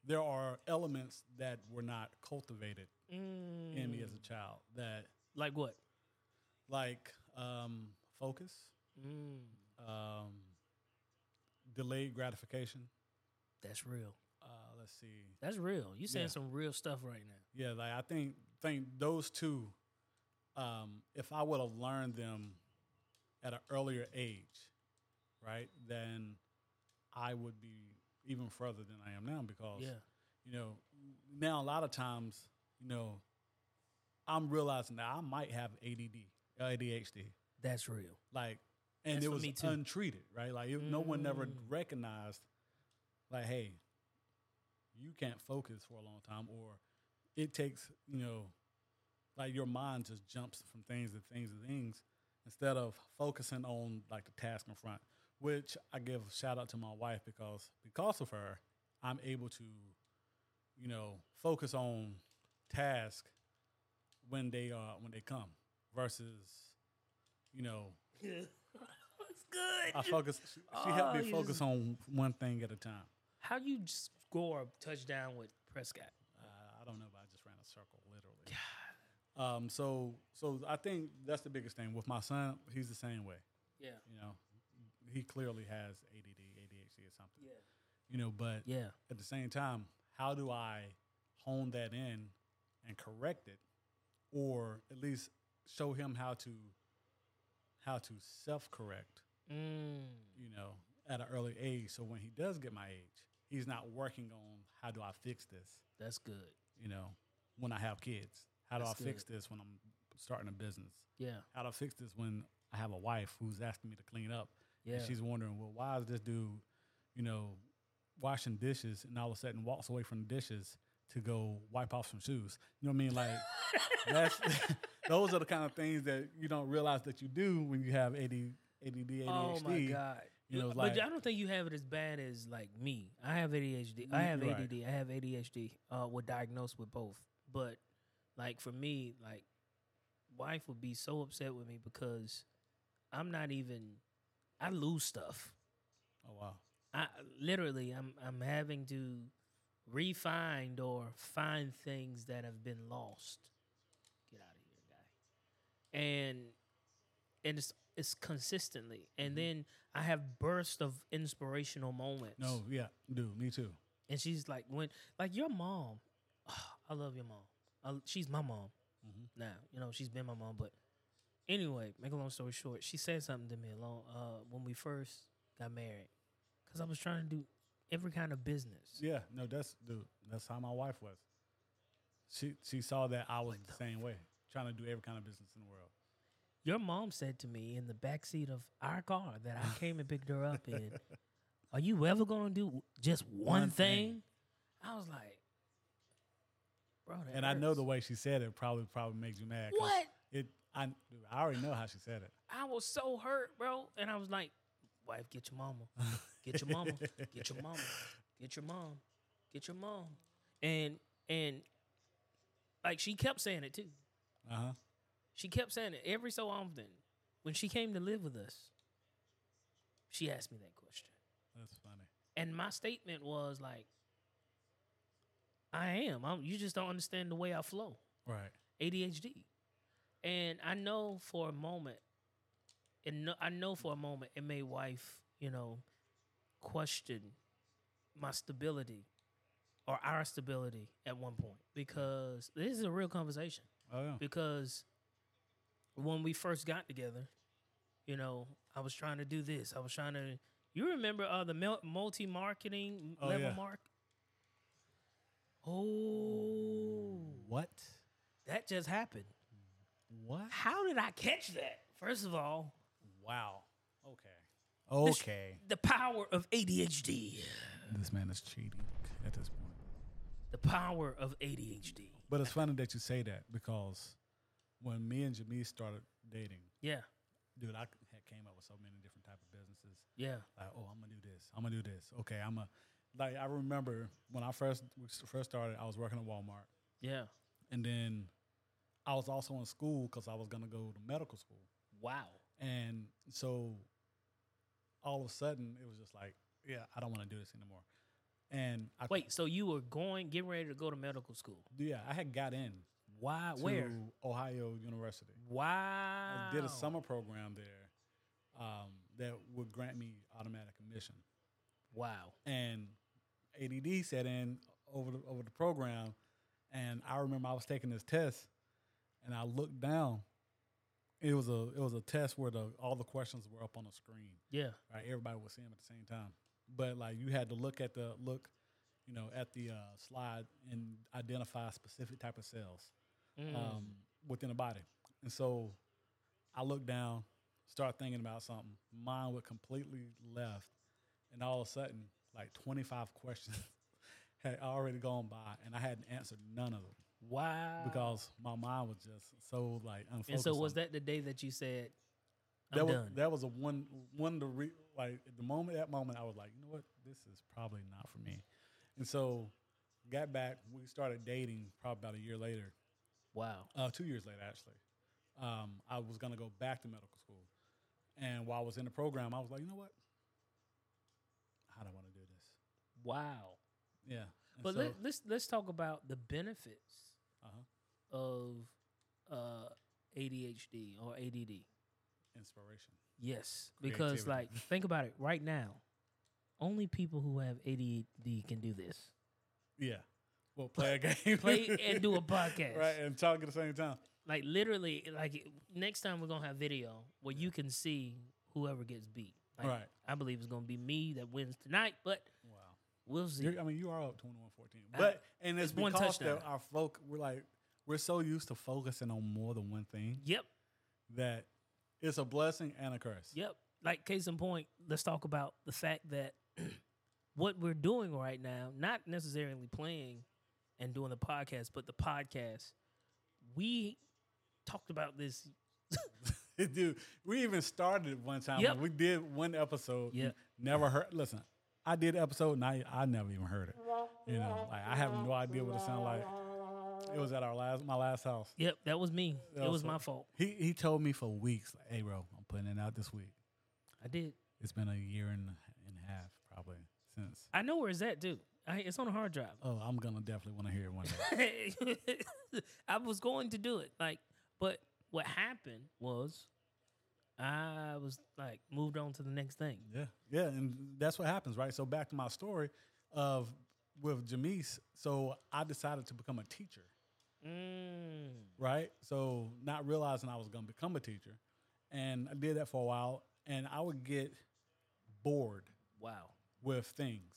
there are elements that were not cultivated Mm. in me as a child. That like what? like um, focus, Mm. um, delayed gratification. That's real. Uh, let's see. That's real. You saying Yeah. some real stuff right now. Yeah, like I think think those two. Um, if I would have learned them at an earlier age, right, then I would be even further than I am now because Yeah. you know, now a lot of times, you know, I'm realizing that I might have ADD, ADHD, That's real. like, and That's it was untreated, right? Like, it, no one never Mm. recognized, like, hey, you can't focus for a long time, or it takes, you know, like your mind just jumps from things to things to things instead of focusing on like the task in front. Which I give a shout out to my wife because because of her, I'm able to, you know, focus on task when they uh when they come versus, you know, That's good. I focus. She, she helped Oh, me focus just- on one thing at a time. How you score a touchdown with Prescott? Uh, I don't know, but I just ran a circle literally. God. Um, so so I think that's the biggest thing with my son. He's the same way. Yeah. You know, he clearly has ADD, ADHD, or something. Yeah. You know, but Yeah. at the same time, how do I hone that in and correct it, or at least show him how to how to self correct? Mm. You know, at an early age, so when he does get my age, he's not working on how do I fix this. That's good. You know, when I have kids, how do That's I fix this when I'm starting a business? Yeah. How do I fix this when I have a wife who's asking me to clean up? Yeah. And she's wondering, well, why is this dude, you know, washing dishes and all of a sudden walks away from the dishes to go wipe off some shoes? You know what I mean? Like, that's those are the kind of things that you don't realize that you do when you have AD, ADD, ADHD. oh my god. you know, it's but like- I don't think you have it as bad as like me. I have ADHD. I have right. ADD. I have ADHD. Uh, we're diagnosed with both. But like for me, like wife would be so upset with me because I'm not even. I lose stuff. oh wow. I literally, I'm I'm having to refind or find things that have been lost. Get out of here, guy. And and it's it's consistently, and then I have bursts of inspirational moments. No, yeah, dude, me too. and she's like, when like your mom, I love your mom. I, she's my mom Mhm. now. You know, she's been my mom, but Anyway, make a long story short, she said something to me along uh, when we first got married, because I was trying to do every kind of business. Yeah, no, that's dude. That's how my wife was. She she saw that I was the same way, trying to do every kind of business in the world. Your mom said to me in the back seat of our car that I came and picked her up in, "Are you ever gonna do just one, One thing? thing. I was like, "Bro, and I know the way she said it probably probably makes you mad. What? It I I already know how she said it. I was so hurt, bro. And I was like, wife, get your mama. Get your mama. Get your mama. Get your mom. Get your mom. And and like she kept saying it too. Uh huh. She kept saying it every so often. When she came to live with us, she asked me that question. That's funny. And my statement was like, I am. I'm, you just don't understand the way I flow. Right. ADHD. And I know for a moment, and no, I know for a moment it made wife, you know, question my stability or our stability at one point because this is a real conversation. Oh yeah. Because when we first got together, you know, I was trying to do this. I was trying to. You remember uh, the multi marketing Oh, level yeah. mark? Oh, What? that just happened. What? How did I catch that? First of all, Wow. Okay. Okay. the power of ADHD. This man is cheating at this point. The power of ADHD. But it's funny that you say that because when me and Jimmy started dating, Yeah, dude, I had came up with so many different type of businesses. yeah, Like, oh, I'm gonna do this. I'm gonna do this. Okay, I'm a. Like I remember when I first first started, I was working at Walmart, yeah. and then I was also in school because I was gonna go to medical school, Wow. and so all of a sudden it was just like, yeah, I don't want to do this anymore. And I Wait, so you were going, getting ready to go to medical school? yeah, I had got in Why? to Where? Ohio University. Wow. I did a summer program there um, that would grant me automatic admission. Wow. and ADD set in over the over the program, and I remember I was taking this test, and I looked down. It was a it was a test where the all the questions were up on the screen, Yeah. right? Everybody was seeing them at the same time, but like you had to look at the look, you know, at the uh, slide and identify specific type of cells Mm. um, within the body. And so I looked down, start thinking about something. Mine would completely left, and all of a sudden, like 25 questions had already gone by, and I hadn't answered none of them wow. because my mind was just so like unfocused. and so was that the day that you said, I'm that was done? that was a one one to re, like at the moment that moment I was like, you know what, this is probably not for me, and so got back. We started dating probably about a year later. wow. uh, two years later, actually. Um, I was going to go back to medical school. And while I was in the program, I was like, you know what? I don't want to do this. Wow. Yeah. And But so- let, let's let's talk about the benefits uh-huh. of uh, ADHD or ADD. inspiration. Yes, because Creativity. like think about it right now. Only people who have ADD can do this. Yeah. Well, play a game. Play and do a podcast. Right. And talk at the same time. Like literally, like next time we're gonna have video where you can see whoever gets beat. Like, Right. I believe it's gonna be me that wins tonight, but. We'll see. You're, I mean, you are up 21 14. Uh, But, and it's, it's one because touchdown. that our folk, we're like, we're so used to focusing on more than one thing Yep. that it's a blessing and a curse. Yep. Like case in point, let's talk about the fact that what we're doing right now, not necessarily playing and doing the podcast, but the podcast, we talked about this. Dude, we even started one time. Yep. We did one episode. Yep. Never heard. Listen, I did episode and I, I never even heard it. You know, like I have no idea what it sounded like. It was at our last, my last house. Yep, that was me. Yeah, it was so- my fault. He he told me for weeks, like, "Hey, bro, I'm putting it out this week." I did. It's been a year and, and a half probably since. I know where it's at too. I, it's on a hard drive. Oh, I'm gonna definitely want to hear it one day. I was going to do it, like, but what happened was, I was like moved on to the next thing. Yeah, yeah, and that's what happens, right? So back to my story of with Jamise. So I decided to become a teacher, Mm. right? So not realizing I was going to become a teacher, and I did that for a while, and I would get bored Wow. with things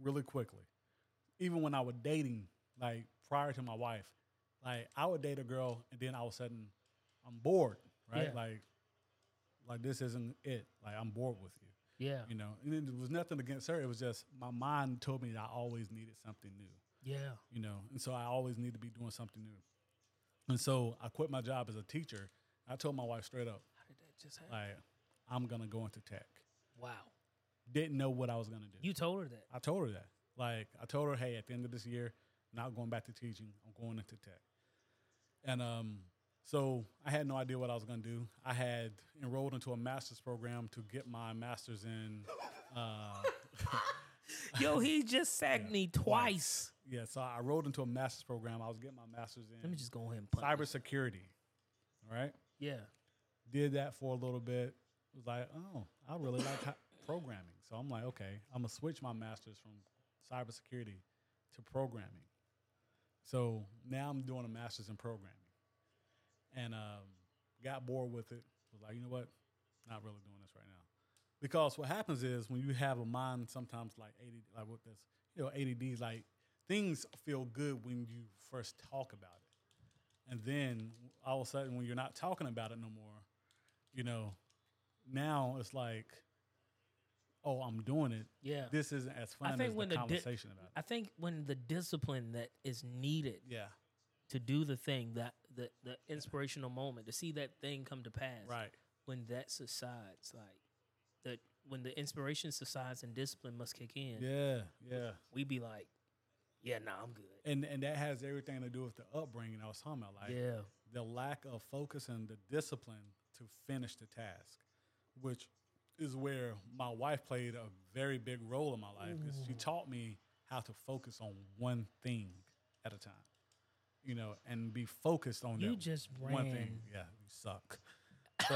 really quickly. Even when I was dating, like prior to my wife, like I would date a girl, and then all of a sudden, I'm bored, right? Yeah. Like, like this isn't it. Like I'm bored with you, Yeah. you know. And it was nothing against her. It was just my mind told me that I always needed something new Yeah. you know, and so I always need to be doing something new. And so I quit my job as a teacher. I told my wife straight up, How did that just happen? like, I'm gonna go into tech. wow. Didn't know what I was gonna do. You told her that. I told her that. Like, I told her, hey, at the end of this year, I'm not going back to teaching. I'm going into tech. And um, so I had no idea what I was gonna do. I had enrolled into a master's program to get my master's in. Uh, Yo, he just sacked me twice. yeah, so I rolled into a master's program. I was getting my master's in. Let me just go ahead and cybersecurity. All right. Yeah. did that for a little bit. Was like, oh, I really like programming. So I'm like, okay, I'm gonna switch my master's from cybersecurity to programming. So now I'm doing a master's in programming, and um, got bored with it. Was like, you know what, not really doing this right now, because what happens is when you have a mind sometimes like ADD, like with this, you know, ADD, like things feel good when you first talk about it, and then all of a sudden when you're not talking about it no more, you know, now it's like, oh, I'm doing it. Yeah. This isn't as fun think as when the the di- conversation about it. I think when the discipline that is needed Yeah, to do the thing, that the, the inspirational moment, to see that thing come to pass, right. when that subsides, like that when the inspiration subsides and discipline must kick in, Yeah, yeah. we be like, yeah, nah, I'm good. And and that has everything to do with the upbringing I was talking about. Like yeah. the lack of focus and the discipline to finish the task, which is where my wife played a very big role in my life because she mm. taught me how to focus on one thing at a time, you know, and be focused on You that just one thing. Yeah, you suck.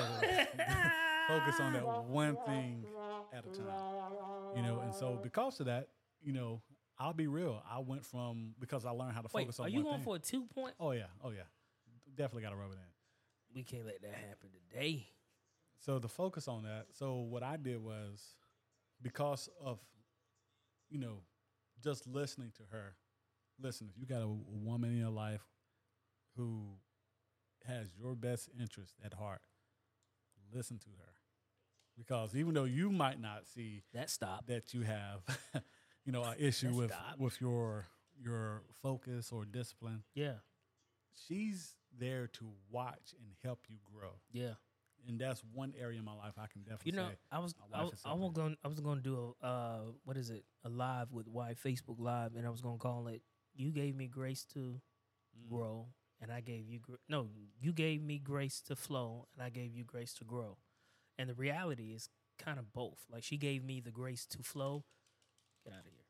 Focus on that one thing at a time, you know, and so because of that, you know, I'll be real. I went from because I learned how to Wait, focus on are you going thing. for a two point? oh yeah, oh yeah, definitely got to rub it in. We can't let that happen today. So the focus on that. So what I did was because of you know just listening to her. Listen, if you got a, a woman in your life who has your best interest at heart, listen to her. Because even though you might not see That stop. that you have, you know, an issue with stop. with your your focus or discipline, Yeah. she's there to watch and help you grow. Yeah. And that's one area in my life I can definitely You know, say. I was I, was- I was going I was going to do a uh what is it? A live with why Facebook live and I was going to call it you gave me grace to Mm. grow and I gave you gr- no, you gave me grace to flow and I gave you grace to grow. And the reality is kind of both. Like she gave me the grace to flow. Get out of here.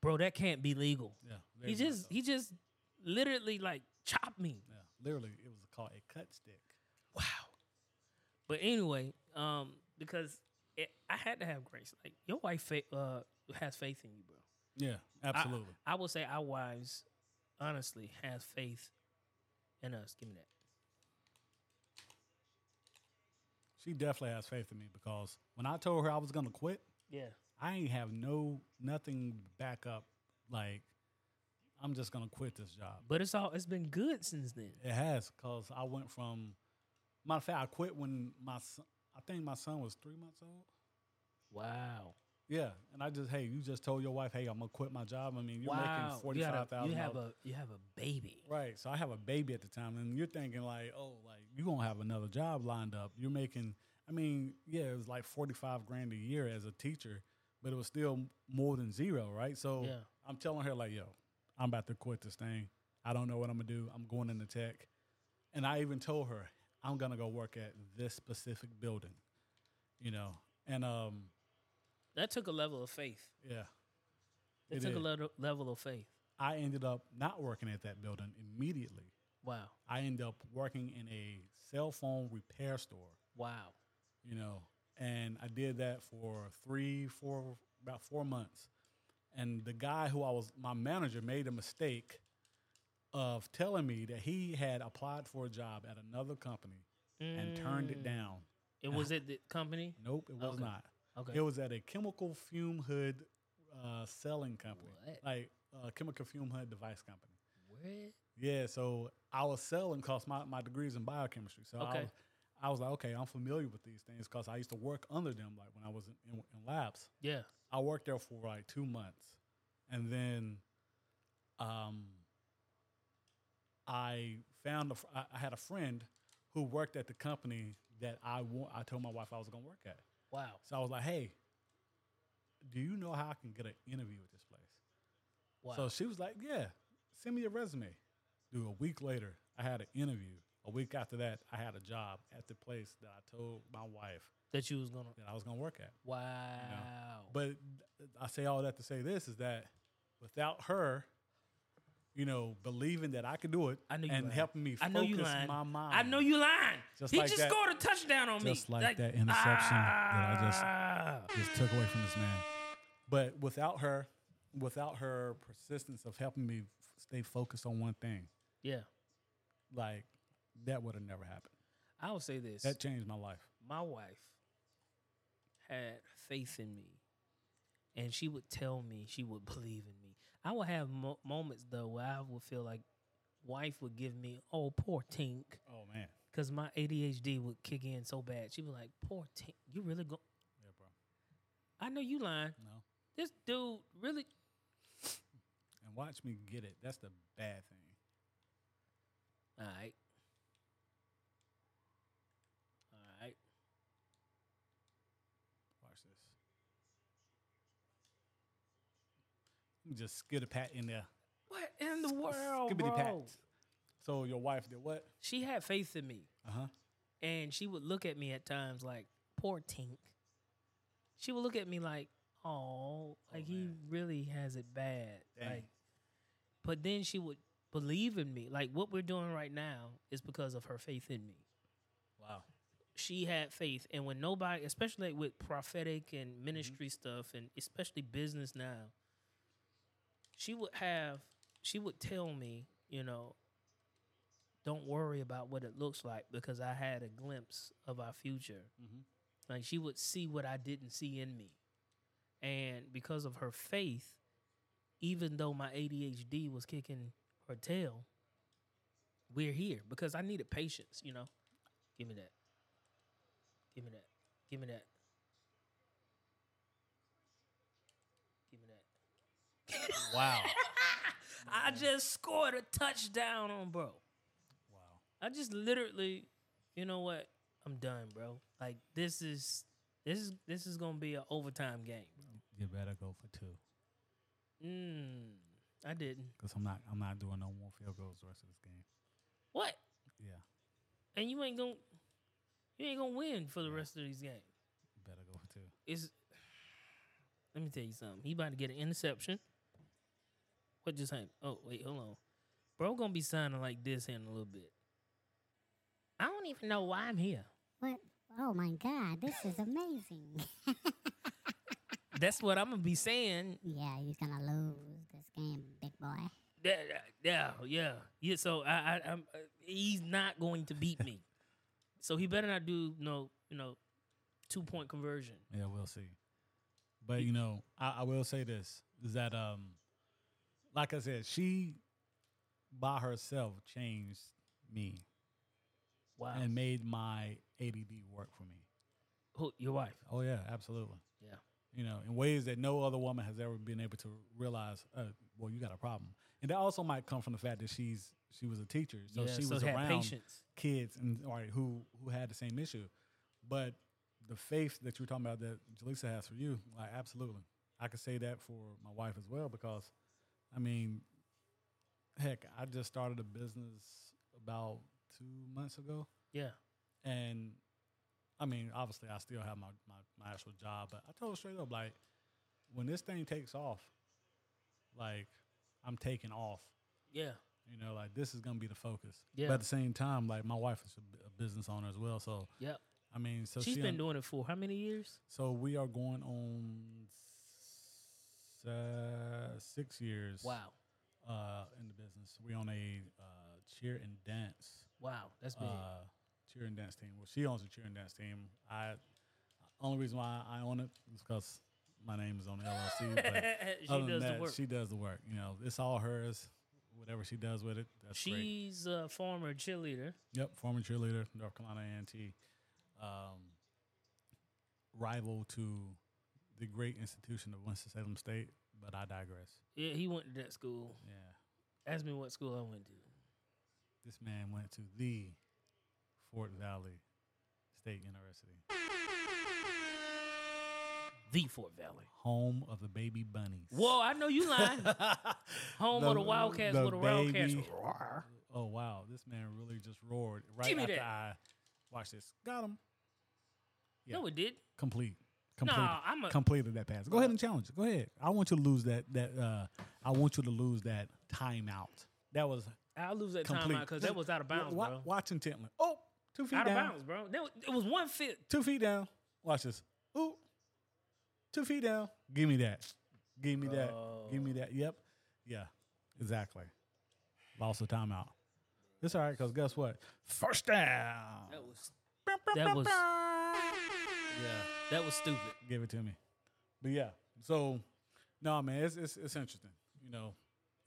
Bro, that can't be legal. Yeah, He just he just literally like chopped me. yeah, literally, it was called a cut stick. Wow. But anyway, um, because it, I had to have grace. Like your wife fa- uh, has faith in you, bro. Yeah, absolutely. I will say our wives, honestly, has faith in us. Give me that. she definitely has faith in me because when I told her I was gonna quit, Yeah. I ain't have no nothing back up. Like, I'm just gonna quit this job. But it's all it's been good since then. It has, cause I went from. Matter of fact, I quit when my son, I think my son was three months old. Wow. Yeah, and I just hey, you just told your wife, hey, I'm gonna quit my job. I mean, you're wow. making forty five thousand. you have a you have a baby. Right. So I have a baby at the time, and you're thinking like, oh, like you gonna have another job lined up. You're making. I mean, yeah, it was like forty five grand a year as a teacher, but it was still more than zero, right? So Yeah. I'm telling her like, yo, I'm about to quit this thing. I don't know what I'm gonna do. I'm going into tech, and I even told her I'm gonna go work at this specific building, you know, and um, That took a level of faith. yeah, It, It took a level level of faith. I ended up not working at that building immediately. Wow. I ended up working in a cell phone repair store. Wow. you know, and I did that for three, four, about four months. And the guy who I was, my manager, made a mistake of telling me that he had applied for a job at another company and turned it Mm. down. It was at the company. Nope, it was Okay. not. Okay. It was at a chemical fume hood uh, selling company, What? like a chemical fume hood device company. What? Yeah, so I was selling because my, my degree is in biochemistry. So I, Okay. was, I was like, okay, I'm familiar with these things because I used to work under them, like when I was in, in, in labs. Yeah. I worked there for like two months, and then, um, I found a, I, I had a friend who worked at the company that I I told my wife I was gonna work at. Wow. So I was like, hey, do you know how I can get an interview with this place? Wow. So she was like, yeah, send me your resume. Dude, a week later, I had an interview. A week after that, I had a job at the place that I told my wife that you was gonna. that I was gonna work at. Wow. But I say all that to say this is that without her, you know, believing that I could do it I know you and lying. helping me I focus know you lying. my mind. I know you lying. Just he like just that- scored a touchdown on me. just like that interception that I just- ah. just took away from this man. But without her, without her persistence of helping me f- stay focused on one thing, Yeah. like that would have never happened. I will say this. That changed my life. my wife had faith in me and she would tell me she would believe in me i would have mo- moments though where i would feel like wife would give me oh poor tink Oh man, because my adhd would kick in so bad she'd be like poor tink you really go yeah, bro. i know you lying No, this dude really and watch me get it. That's the bad thing. all right all right Watch this. Let me just skid a pat in there. what in the world Skibbity pat. So your wife did what? she had faith in me Uh huh. and she would look at me at times like, "Poor Tink." She would look at me like, "Oh, like he really has it bad." Dang. Like, but then she would believe in me. Like what we're doing right now is because of her faith in me. Wow. She had faith, and when nobody, especially with prophetic Mm-hmm. and ministry stuff, and especially business now, she would have, she would tell me, you know, don't worry about what it looks like because I had a glimpse of our future. Mm-hmm. Like she would see what I didn't see in me. And because of her faith, even though my ADHD was kicking her tail, we're here because I needed patience, you know. Give me that. Give me that. Give me that. Give me that. Wow. I just scored a touchdown on bro. wow. I just literally, you know what? I'm done, bro. Like this is this is this is gonna be an overtime game. You better go for two, Mm, I didn't. cause I'm not. I'm not doing no more field goals the rest of this game. What? Yeah. And you ain't gonna you ain't gonna win for the rest of these games. You better go for two. It's let me tell you something. He about to get an interception. What just happened? Oh wait, hold on. Bro gonna be sounding like this in a little bit. I don't even know why I'm here. What? Oh my God, this is amazing. That's what I'm gonna be saying yeah, you're gonna lose this game, big boy. Yeah, yeah, yeah, yeah. So I, I, I'm, uh, he's not going to beat me. so he better not do no, you know, two point conversion. Yeah, we'll see. But you know, I, I will say this: is that um, like I said, she by herself changed me Wow. and made my ADD work for me. Who, your wife? Oh yeah, absolutely. Yeah. You know, in ways that no other woman has ever been able to realize. Uh, well, you got a problem, and that also might come from the fact that she's she was a teacher, so yeah. she so was around patience. kids and right, who who had the same issue. But the faith that you're talking about that Jaleesa has for you, like absolutely, I could say that for my wife as well because, I mean, heck, I just started a business about two months ago, Yeah. and I mean, obviously, I still have my my, my actual job, but I told her straight up like, when this thing takes off, like I'm taking off. Yeah. You know, like this is gonna be the focus. Yeah. But at the same time, like my wife is a business owner as well, so Yep. I mean, so She's she been un- doing it for how many years? So we are going on uh, six years. Wow. uh, in the business. We on a uh, cheer and dance Wow, that's big. uh, cheer and dance team. Well, she owns a cheer and dance team. I only reason why I own it is because my name is on the LLC. But she other than does that, the work. she does the work. You know, it's all hers. Whatever she does with it, that's great. She's a former cheerleader. Yep, former cheerleader, North Carolina A&T, um, rival to the great institution of Winston Salem State. But I digress. Yeah, he went to that school. Yeah, Ask me what school I went to. this man went to the Fort Valley State University, The Fort Valley. home of the baby bunnies. Whoa, I know you lying. Home of the Wildcats the with the Wildcats. baby- Oh wow, this man really just roared right Give me after that. I watched this. Got him. Yeah. No, it did. Complete. Nah, I'm a. completed that pass. Go ahead and challenge it. Go ahead. I want you to lose that that uh I want you to lose that timeout. That was I'll lose that complete. time out because that was out of bounds, bro. Watch intently. Oh, two feet Out down. of bounds, bro. That was, it was one foot. Two feet down. Watch this. Ooh. Two feet down. Give me that. Give me that. Give me that. Yep. Yeah. Exactly. Lost the timeout. It's all right because guess what? First down. That was that was Yeah. that was stupid. give it to me. But yeah, so no, man, it's it's, it's interesting. You know,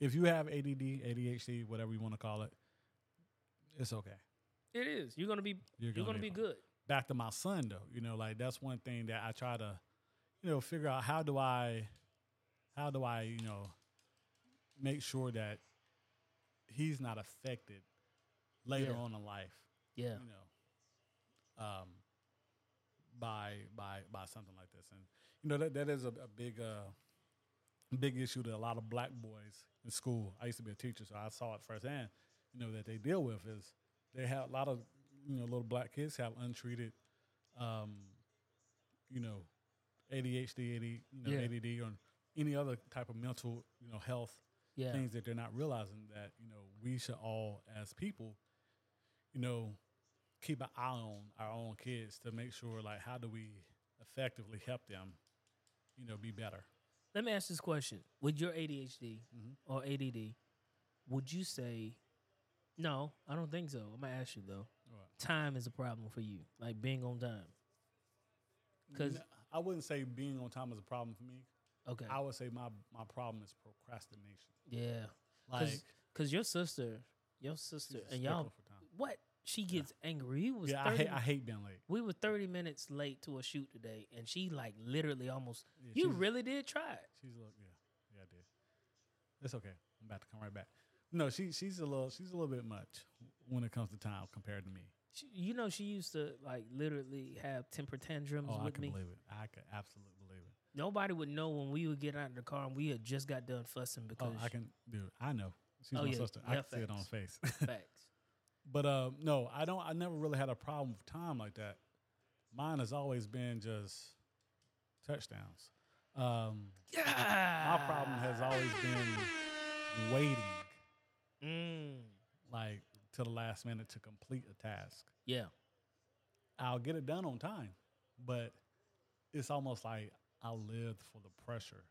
if you have ADD, ADHD, whatever you want to call it, it's okay. It is. You're gonna be. You're You're, gonna gonna be be good. Back to my son though, you know, like that's one thing that I try to, you know, figure out how do I, how do I, you know, make sure that he's not affected later Yeah. on in life. Yeah. you know, um, by by by something like this, and you know that that is a, a big uh big issue that a lot of black boys in school. I used to be a teacher, so I saw it firsthand. You know that they deal with is they have a lot of you know little black kids have untreated, um, you know, ADHD, AD, you know, Yeah. ADD, or any other type of mental you know health Yeah. things that they're not realizing that you know we should all as people you know keep an eye on our own kids to make sure like how do we effectively help them you know be better Let me ask this question: With your ADHD Mhm. or ADD, would you say? No, I don't think so. I'm gonna ask you though. What? Time is a problem for you, like being on time. Because I wouldn't say being on time is a problem for me okay, i would say my my problem is procrastination yeah, like because your sister, your sister, and y'all, what she gets angry. We was yeah I hate, I hate being late we were thirty minutes late to a shoot today, and she like literally almost. Yeah, you really did try it. She's a little, yeah, yeah, I did. It's okay. I'm about to come right back. No, she she's a little she's a little bit much when it comes to time compared to me. She, you know, she used to like literally have temper tantrums Oh, I with can me. believe it. I can absolutely believe it. Nobody would know when we would get out of the car and we had just got done fussing Oh, because I can, dude. I know. She's Oh, my yeah, sister. I yeah, can see it on her face. facts. But uh, no, I don't. I never really had a problem with time like that. Mine has always been just touchdowns. Um, my problem has always been waiting, Mm, like to the last minute to complete a task. yeah. I'll get it done on time, but it's almost like I lived for the pressure.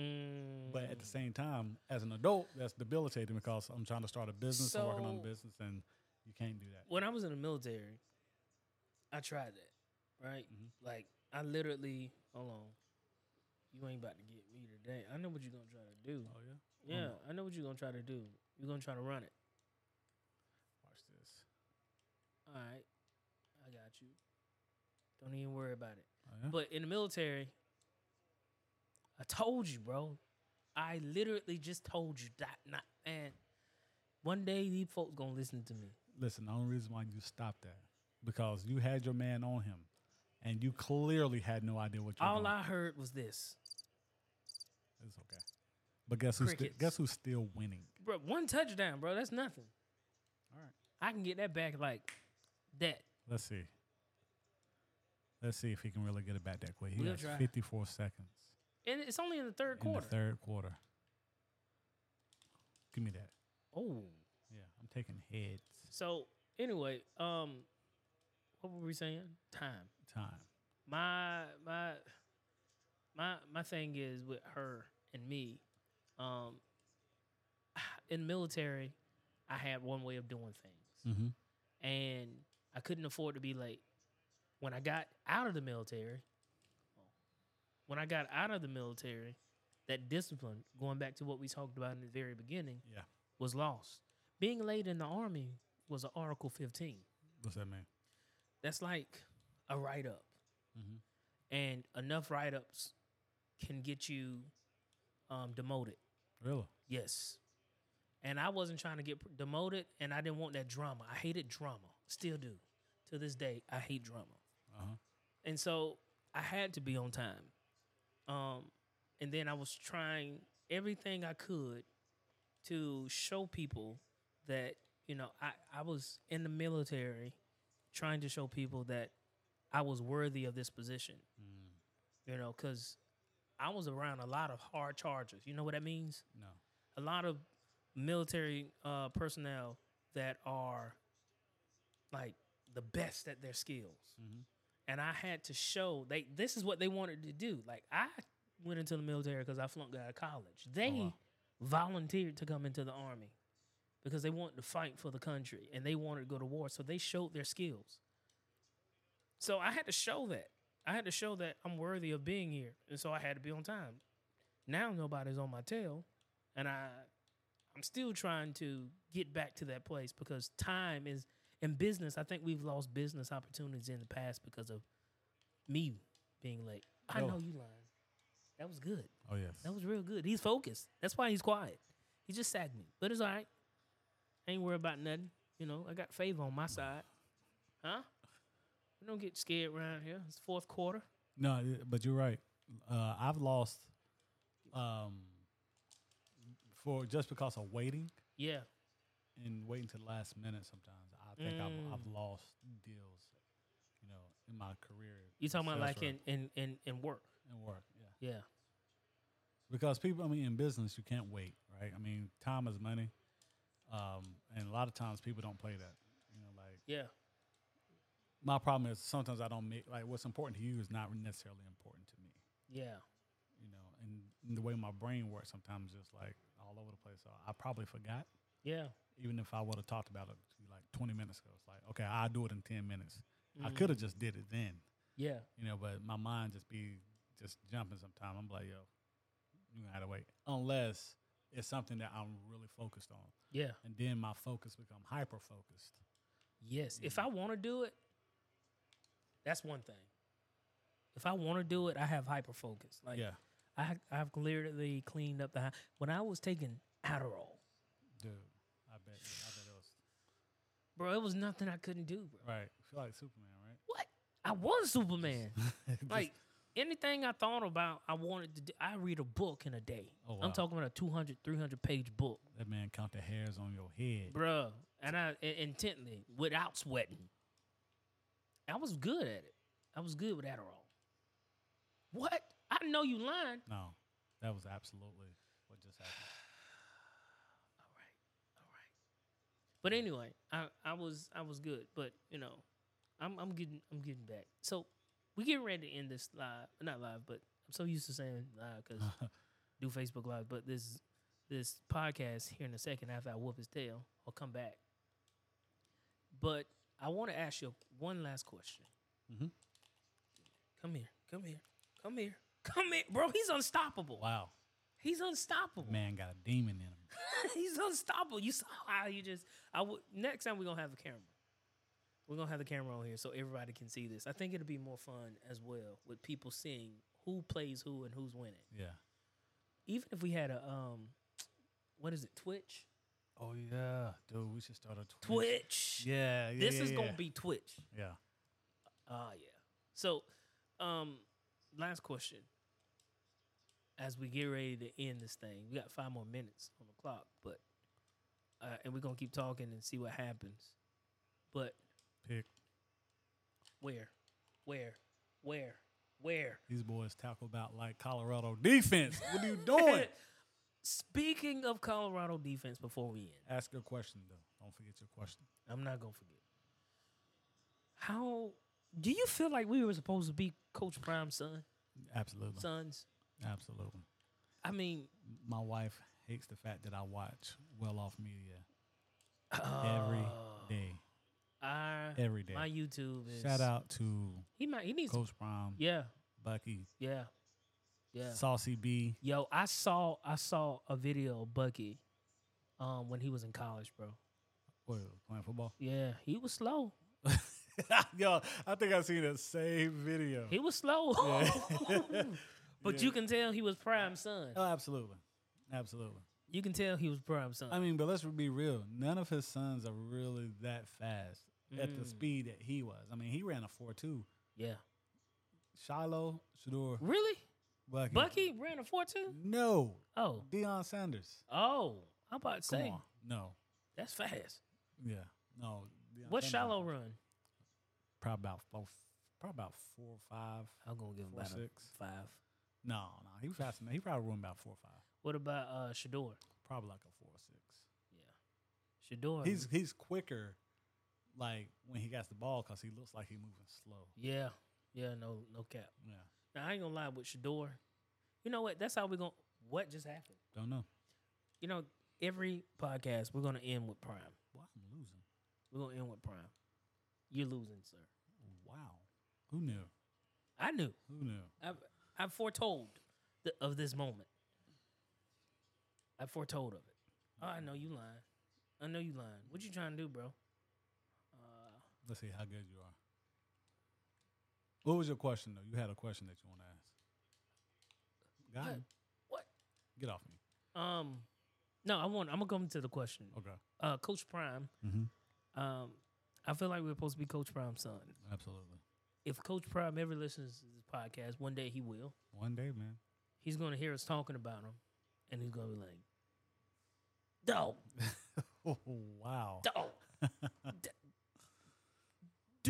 Mm. But at the same time, as an adult, that's debilitating because I'm trying to start a business and working on a business, and you can't do that. when I was in the military, I tried that. Right, Mhm. like I literally. Hold on, you ain't about to get me today. I know what you're gonna try to do. Oh yeah, Yeah, I know what you're gonna try to do. You're gonna try to run it. watch this. All right, I got you. Don't even worry about it. Oh, yeah? But in the military, I told you, bro. I literally just told you that. Not man. One day these folks gonna listen to me. Listen, the only reason why you stopped that because you had your man on him, and you clearly had no idea what you were All doing. I heard was this, It's okay. But guess who's sti- guess who's still winning? bro. One touchdown, bro. That's nothing. All right. I can get that back like that. Let's see. Let's see if he can really get it back that quick. He We'll has try. 54 seconds And it's only in the third in quarter. the third quarter. Give me that. oh, Yeah, I'm taking heads. So anyway, um, what were we saying? Time. Time. my my my my thing is with her and me um in military, I had one way of doing things, Mm-hmm. and I couldn't afford to be late. When I got out of the military, when I got out of the military, that discipline, going back to what we talked about in the very beginning, Yeah. was lost. Being late in the army was an Article 15. What's that mean? That's like a write up. Mm-hmm. and enough write ups can get you um, demoted. Really? Yes. And I wasn't trying to get demoted, and I didn't want that drama. I hated drama. Still do. To this day, I hate drama. Uh huh. And so I had to be on time. Um, and then I was trying everything I could to show people that, you know, I, I was in the military trying to show people that I was worthy of this position, Mm. you know, because I was around a lot of hard chargers. You know what that means? No. a lot of military uh, personnel that are like the best at their skills. Mm-hmm. And I had to show they this is what they wanted to do. Like I went into the military because I flunked out of college. They wow. volunteered to come into the army because they wanted to fight for the country and they wanted to go to war. So they showed their skills. So I had to show that. I had to show that I'm worthy of being here. And so I had to be on time. Now nobody's on my tail. And I I'm still trying to get back to that place because time is in business. I think we've lost business opportunities in the past because of me being late. I Oh. know you lying. That was good. Oh yes. That was real good. He's focused. That's why he's quiet. He just sagged me. But it's all right. Ain't worried about nothing. You know, I got favor on my side. Huh? We don't get scared around here. It's fourth quarter. No, but you're right. Uh, I've lost um, for just because of waiting Yeah. and waiting to the last minute. Sometimes I think I've, I've Mm. lost deals, you know, in my career. You talking about like in, in, in, in work. and work. Yeah, Yeah. because people. I mean, in business, you can't wait, right? I mean, time is money, um, and a lot of times people don't play that. You know, like Yeah. my problem is sometimes I don't make like what's important to you is not necessarily important to me. Yeah. you know, and the way my brain works sometimes just like all over the place. So I probably forgot, Yeah. even if I would have talked about it like 20 minutes ago. It's like, okay, I'll do it in 10 minutes. I Mhm. could have just did it then, Yeah. you know, but my mind just be just jumping sometimes. I'm like, yo, you gotta wait. Unless it's something that I'm really focused on. Yeah. And then my focus become hyper focused. Yes. If I want to do it, that's one thing. If I want to do it, I have hyper focus. Like yeah. I I've clearly cleaned up the when I was taking Adderall, Dude. I bet I bet it was bro. It was nothing I couldn't do, bro. right. I feel like Superman, right? What? I was Superman. Like anything I thought about, I wanted to do. I read a book in a day. Oh, wow. I'm talking about a 200, 300 page book, that man count the hairs on your head. bruh. And I in- intently without sweating. I was good at it. I was good with Adderall. What? I know you lying. No, that was absolutely what just happened. All right, all right. But anyway, I, I was I was good, but you know, I'm I'm getting I'm getting back. So we getting ready to end this live, not live, but I'm so used to saying live because do Facebook live. But this this podcast here in a second after I whoop his tail, I'll come back. But I want to ask you one last question. Mhm. Come here, come here, come here, come here, bro. He's unstoppable. Wow, He's unstoppable. man got a demon in him. He's unstoppable. You saw how you just. I would next time we're gonna have a camera. We're gonna have the camera on here so everybody can see this. I think it'll be more fun as well with people seeing who plays who and who's winning. Yeah. Even if we had a um, what is it? Twitch. Oh yeah, dude, we should start a Twitch. Twitch. Yeah, yeah. This yeah, is yeah. gonna be Twitch. Yeah. Ah, yeah. So, um, last question. As we get ready to end this thing, we got five more minutes on the clock, but uh, and we're gonna keep talking and see what happens. But where, where, where, where? these boys talk about like Colorado defense. What are you doing? Speaking of Colorado defense, before we end, Ask your question though. Don't forget your question. I'm not gonna forget. How do you feel like we were supposed to be Coach Prime's son, Absolutely. sons? Absolutely. I mean, My wife hates the fact that I watch Well Off Media every Oh, day. I, Every day. my YouTube is Shout out to He might. He needs. Coach Prime, Yeah. Bucky, Yeah. Yeah. Saucy B. Yo, I saw I saw a video of Bucky um when he was in college, bro. What, playing football? Yeah, he was slow. Yo, I think I've seen the same video. He was slow. Yeah. but Yeah. you can tell he was prime son. Oh, absolutely. Absolutely. You can tell he was prime son. I mean, but let's be real. None of his sons are really that fast at the Mm. speed that he was. I mean, he ran a 4 2. yeah. Shiloh, Shedeur, Really? Bucky. Bucky ran a four two? No. Oh. Deion Sanders. Oh. I'm about to Come say on. No. that's fast. Yeah. No. Deion What Sanders- shallow run? Probably about four, probably about four or five. I'm gonna give him Four, about six. a five. No, no. He was faster. than that. He probably run about four or five. What about uh Shedeur? Probably like a four or six. Yeah. Shedeur. He's he's quicker, like when he gets the ball, because he looks like he's moving slow. yeah. Yeah, no no cap. Yeah. Now I ain't gonna lie with Shedeur. You know what? That's how we're gonna what just happened? Don't know. You know, every podcast we're gonna end with Prime. Well, I'm losing. We're gonna end with Prime. You're losing, sir. Wow. Who knew? I knew. Who knew? I've I've foretold th- of this moment. I foretold of it. Oh, I know you lying. I know you lying. What you trying to do, bro? Let's see how good you are. What was your question though? You had a question that you want to ask. Got What? him. What? Get off me. um, no, I want. I'm gonna come to the question. Okay. Uh, Coach Prime. Mm-hmm. Um, I feel like we're supposed to be Coach Prime's son. Absolutely. If Coach Prime ever listens to this podcast, one day he will. One day, man. He's gonna hear us talking about him, and he's gonna be like, "Dog, Oh wow. dog,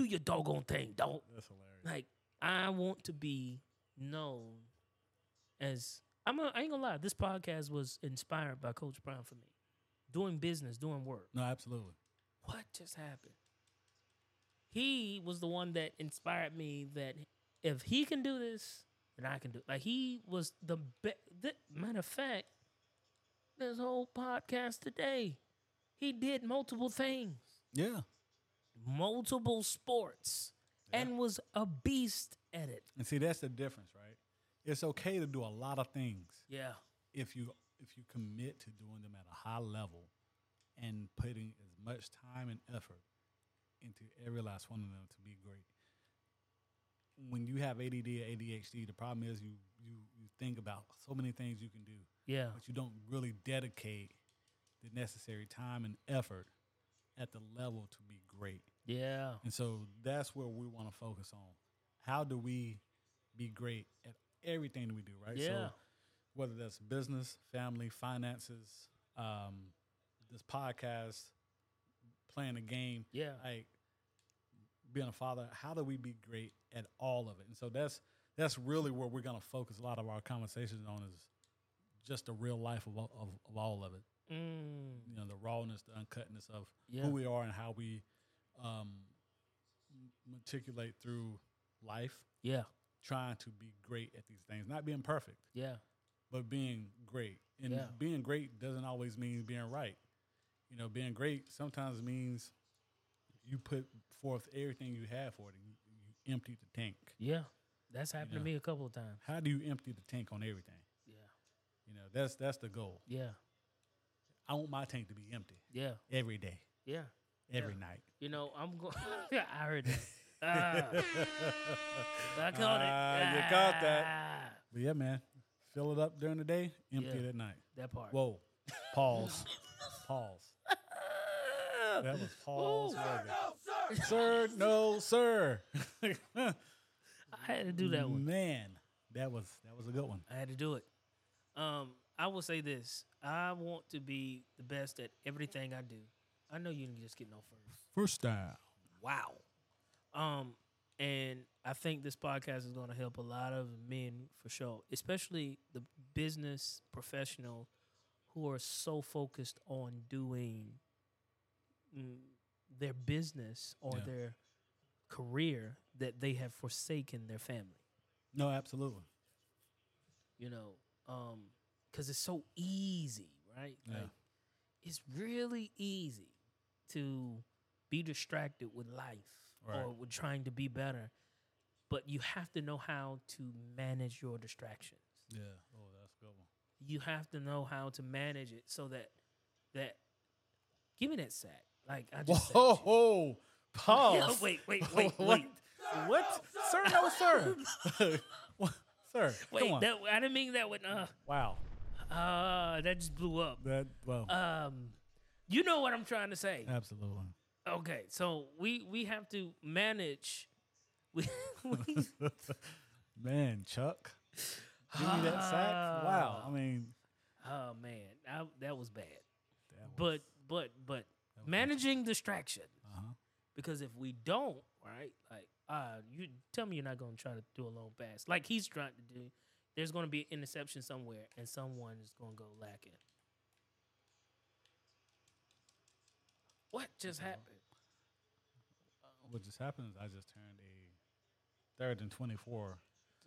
do your doggone thing, dog." That's hilarious. Like, I want to be known as I'm. A, I ain't gonna lie. This podcast was inspired by Coach Brown for me, doing business, doing work. No, absolutely. What just happened? He was the one that inspired me that if he can do this, then I can do. Like he was the be- th- matter of fact, this whole podcast today, he did multiple things, Yeah. Multiple sports, Yeah. and was a beast at it. And see, that's the difference, right? It's okay to do a lot of things Yeah, if you if you commit to doing them at a high level and putting as much time and effort into every last one of them to be great. When you have ADD or ADHD, the problem is you you you think about so many things you can do, yeah, but you don't really dedicate the necessary time and effort at the level to be great. yeah, And so that's where we want to focus on. How do we be great at everything that we do, right? Yeah. So whether that's business, family, finances, um, this podcast, playing a game, yeah, like being a father, how do we be great at all of it? And so that's that's really where we're gonna focus a lot of our conversations on is just the real life of all- of, of all of it. Mm, You know, the rawness, the uncutness of yeah, who we are and how we um, matriculate through life, yeah, trying to be great at these things, not being perfect, yeah, but being great. And Yeah. being great doesn't always mean being right. You know, being great sometimes means you put forth everything you have for it and you, you empty the tank. yeah. That's happened know. to me a couple of times. How do you empty the tank on everything? Yeah, You know, that's that's the goal. yeah, I want my tank to be empty yeah, every day, yeah. every night. You know, I'm going. I heard that. Ah, I caught it. Ah, you caught that. Ah, But yeah, man, fill it up during the day, empty Yeah. it at night. That part. Whoa. Pause. Pause. That was Paul's Ooh. Morgan. Sir, no, sir. I had to do that one. Man, that was that was a good one. I had to do it. Um, I will say this: I want to be the best at everything I do. I know you didn't just get no first. First style. Wow. Um, and I think this podcast is going to help a lot of men for sure, especially the business professional who are so focused on doing mm, their business or Yeah. their career that they have forsaken their family. No, absolutely. You know, um, because it's so easy, right? Yeah. Like, it's really easy to be distracted with life Right. or with trying to be better, but you have to know how to manage your distractions. Yeah. Oh, that's a good one. You have to know how to manage it so that that give me that sack. Like I just you. Whoa, pause. Yeah, wait, wait, wait, What? wait. What? sir, no, sir. Sir, Wait, come on. that, I didn't mean that with uh wow. Uh that just blew up. That, well, Um you know what I'm trying to say. absolutely. Okay, so we we have to manage we, we Man, Chuck. Give me that sack. Wow. I mean, Oh man, I, that was bad. that was- But but but managing distraction Uh-huh. because if we don't, right? Like uh you tell me you're not going to try to do a long pass like he's trying to do. There's going to be an interception somewhere and someone is going to go lacking. What just happened? Uh, what just happened is I just turned a third and 24,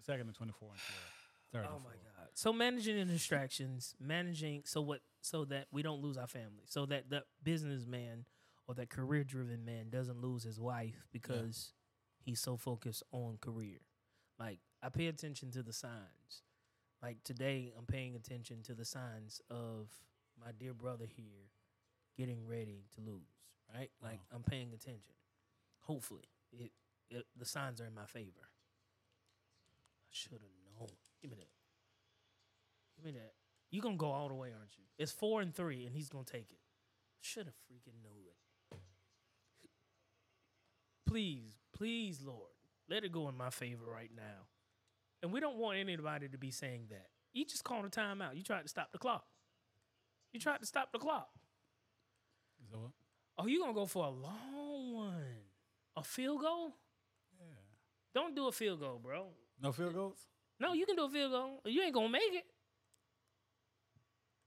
second and 24 into a third Oh and my god. So managing the distractions, managing so what so that we don't lose our family. So that the businessman or that career driven man doesn't lose his wife because he's so focused on career. Like I pay attention to the signs. Like today I'm paying attention to the signs of my dear brother here getting ready to lose, right? Uh-huh. Like Wow. I'm paying attention. Hopefully, it, it the signs are in my favor. I should have known. Give me that. Give me that. You gonna go all the way, aren't you? It's four and three, and he's gonna take it. Should have freaking known it. Please, please, Lord, let it go in my favor right now. And we don't want anybody to be saying that. You just called a timeout. You tried to stop the clock. You tried to stop the clock. Is that what? Oh, you gonna go for a long one? A field goal? Yeah. Don't do a field goal, bro. No field goals? No, you can do a field goal. You ain't gonna make it.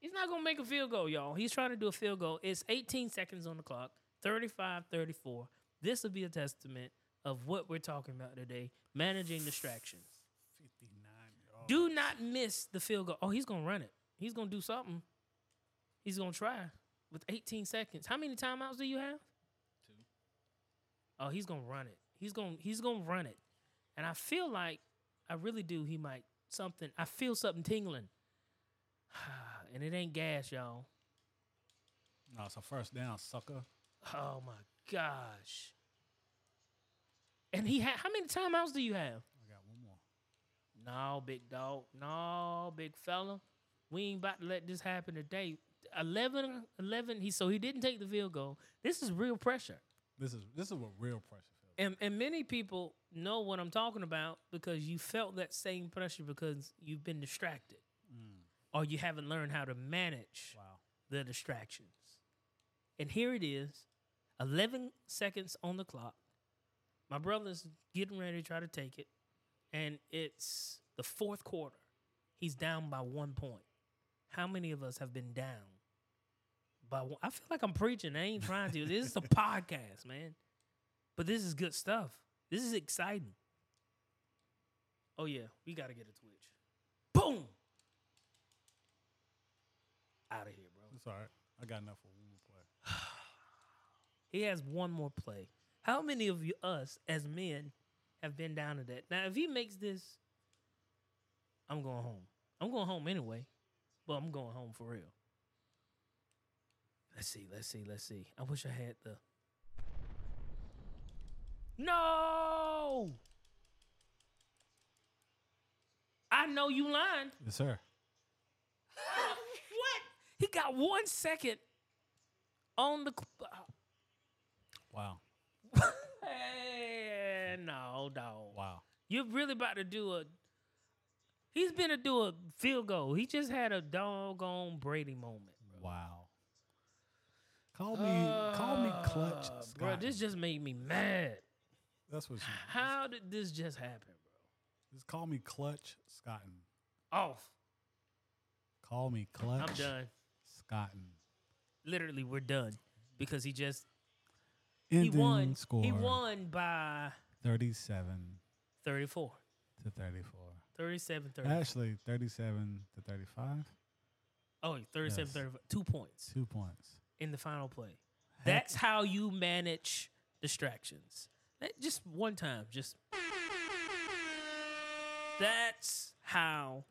He's not gonna make a field goal, y'all. He's trying to do a field goal. It's 18 seconds on the clock, 35 34. This will be a testament of what we're talking about today managing distractions. 59 yards. Do not miss the field goal. Oh, he's gonna run it. He's gonna do something. He's gonna try with 18 seconds. How many timeouts do you have? Two. Oh, he's gonna run it. He's gonna he's gonna run it. And I feel like I really do. He might something. I feel something tingling. and it ain't gas, y'all. No, it's a first down, sucker. Oh my gosh. And he had how many timeouts do you have? I got one more. No, big dog. No, big fella. We ain't about to let this happen today. 11, 11 he so he didn't take the field goal. This is real pressure. This is this is what real pressure feels. And and many people know what I'm talking about because you felt that same pressure because you've been distracted Mm. or you haven't learned how to manage Wow. the distractions. And here it is, 11 seconds on the clock. My brother's getting ready to try to take it, and it's the fourth quarter. He's down by one point. How many of us have been down by one? I feel like I'm preaching. I ain't trying to. This is a podcast, man. But this is good stuff. This is exciting. Oh, yeah. We got to get a Twitch. Boom! Out of here, bro. It's all right. I got enough for one more play. He has one more play. How many of you, us as men, have been down to that? Now, if he makes this, I'm going home. I'm going home anyway, but I'm going home for real. Let's see, let's see, let's see. I wish I had the. No! I know you lying. Yes, sir. what? He got one second on the. Wow. Hey, no, dog. Wow. You're really about to do a. He's been to do a field goal. He just had a doggone Brady moment. Wow. Call me call me clutch. Uh, Scott. bro. This just made me mad. That's what you How did this just happen, bro? just call me clutch Scotton. Off. Call me clutch. I'm done. Scotton. Literally, we're done because he just he won. score. He won by 37 34. to 34. 37 30. Actually, 37 to 35. Oh, 37 Yes. 35. Two points Two points. in the final play. Heck- That's how you manage distractions. That- Just one time. Just. That's how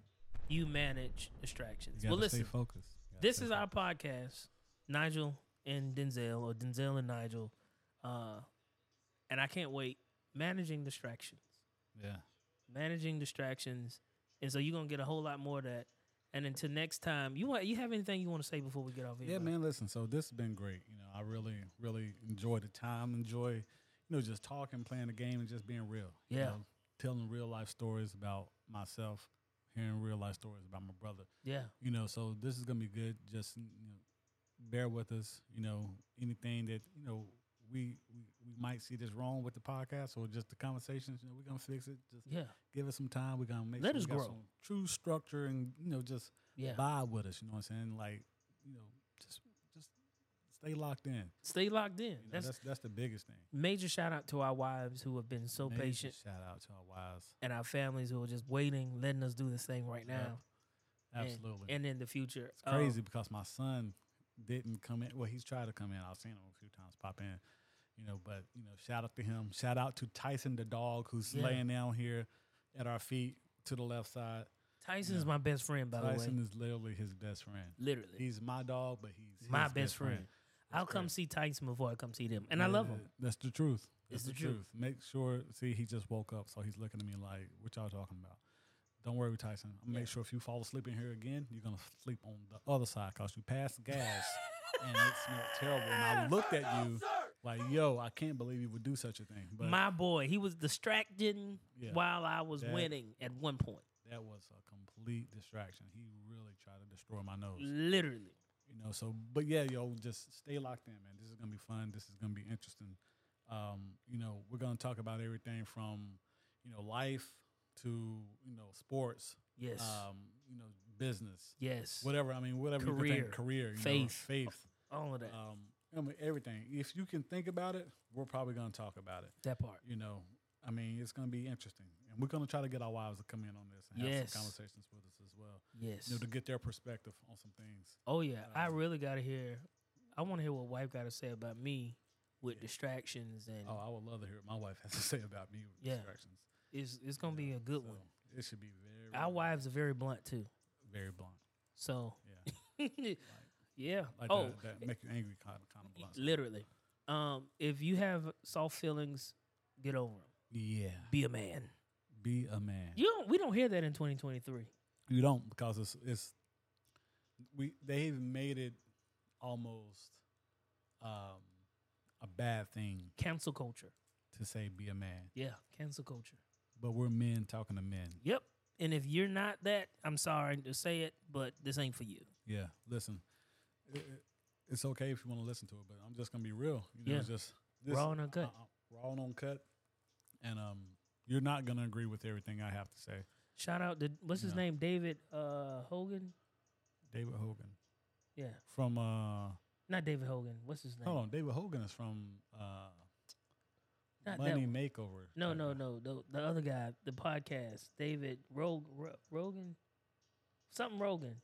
you manage distractions. You Well, listen. focused. This is our podcast, Nigel and Denzel, or Denzel and Nigel. Uh, and I can't wait. Managing distractions. Yeah. Managing distractions. And so you're gonna get a whole lot more of that. And until next time, you want you have anything you want to say before we get off here? Yeah, man. Listen, so this has been great. You know, I really, really enjoy the time. Enjoy, you know, just talking, playing the game, and just being real. you Yeah. know, telling real life stories about myself, hearing real life stories about my brother. Yeah. You know, so this is gonna be good. Just you know, bear with us. You know, anything that you know we we, we might see this wrong with the podcast or just the conversations. You know, we're gonna fix it. Just Yeah. give us some time. We're gonna make Let sure us we got grow. some true structure and you know just Yeah. vibe with us. You know what I'm saying? Like, you know, just just stay locked in. Stay locked in. You know, that's, that's that's the biggest thing. major shout out to our wives who have been so Major patient Shout out to our wives. and our families who are just waiting, letting us do this thing right now And- Absolutely. and in the future. it's Um, crazy because my son didn't come in. Well, he's tried to come in. I've seen him a few times pop in. You know, but you know, shout out to him. Shout out to Tyson the dog who's Yeah. laying down here at our feet to the left side. Tyson's Yeah. my best friend, by Tyson the way. Tyson is literally his best friend. Literally. He's my dog, but he's my his best friend. I'll come see Tyson before I come see them. And I love him. That's the truth. It's That's the the, truth. truth. Make sure. See, he just woke up, so he's looking at me like, "What y'all talking about?" Don't worry, Tyson. I'm gonna Yeah. make sure if you fall asleep in here again, you're gonna sleep on the other side because you passed gas and it smelled terrible. And I looked at you like, "Yo, I can't believe you would do such a thing." But my boy, he was distracting Yeah. while I was That- winning at one point. that was a complete distraction. He really tried to destroy my nose. Literally. you know so but yeah yo just stay locked in man this is gonna be fun this is gonna be interesting um you know we're gonna talk about everything from you know life to you know sports Yes. um you know business yes. whatever i mean whatever you Career. can think career you know, Faith. faith All of that. um I mean, everything if you can think about it we're probably gonna talk about it that part. you know i mean it's gonna be interesting and we're gonna try to get our wives to come in on this and have some conversations with us as well Yes. you know to get their perspective on some things Oh yeah, I really got to hear. I want to hear what wife got to say about me with distractions, and Oh, I would love to hear what my wife has to say about me with Yeah. distractions. it's it's gonna be a good So, one. It should be very. Our wives are very blunt too, very blunt. so Yeah, yeah. like oh, that, that make you angry kind of kind of blunt. literally. Um, if you have soft feelings, get over them. Yeah, Be a man. be a man. You don't. We don't hear that in 2023. You don't because it's it's we they've made it almost um a bad thing Cancel culture. to say be a man, Yeah, cancel culture. but we're men talking to men. Yep. And if you're not that, I'm sorry to say it, but this ain't for you. Yeah, listen, it, it- it's okay if you want to listen to it, but I'm just gonna be real. You know, Yeah. it's just this, Raw and uncut. uh, raw and uncut, and um, you're not gonna agree with everything I have to say. Shout out to what's his Yeah. name? David uh, Hogan. David Hogan Yeah, from uh, not David Hogan. What's his name? hold on, David Hogan is from uh, Not Money one. Makeover. No, no, of- no. The, the other guy, the podcast, David Rog, Rogan, something Rogan.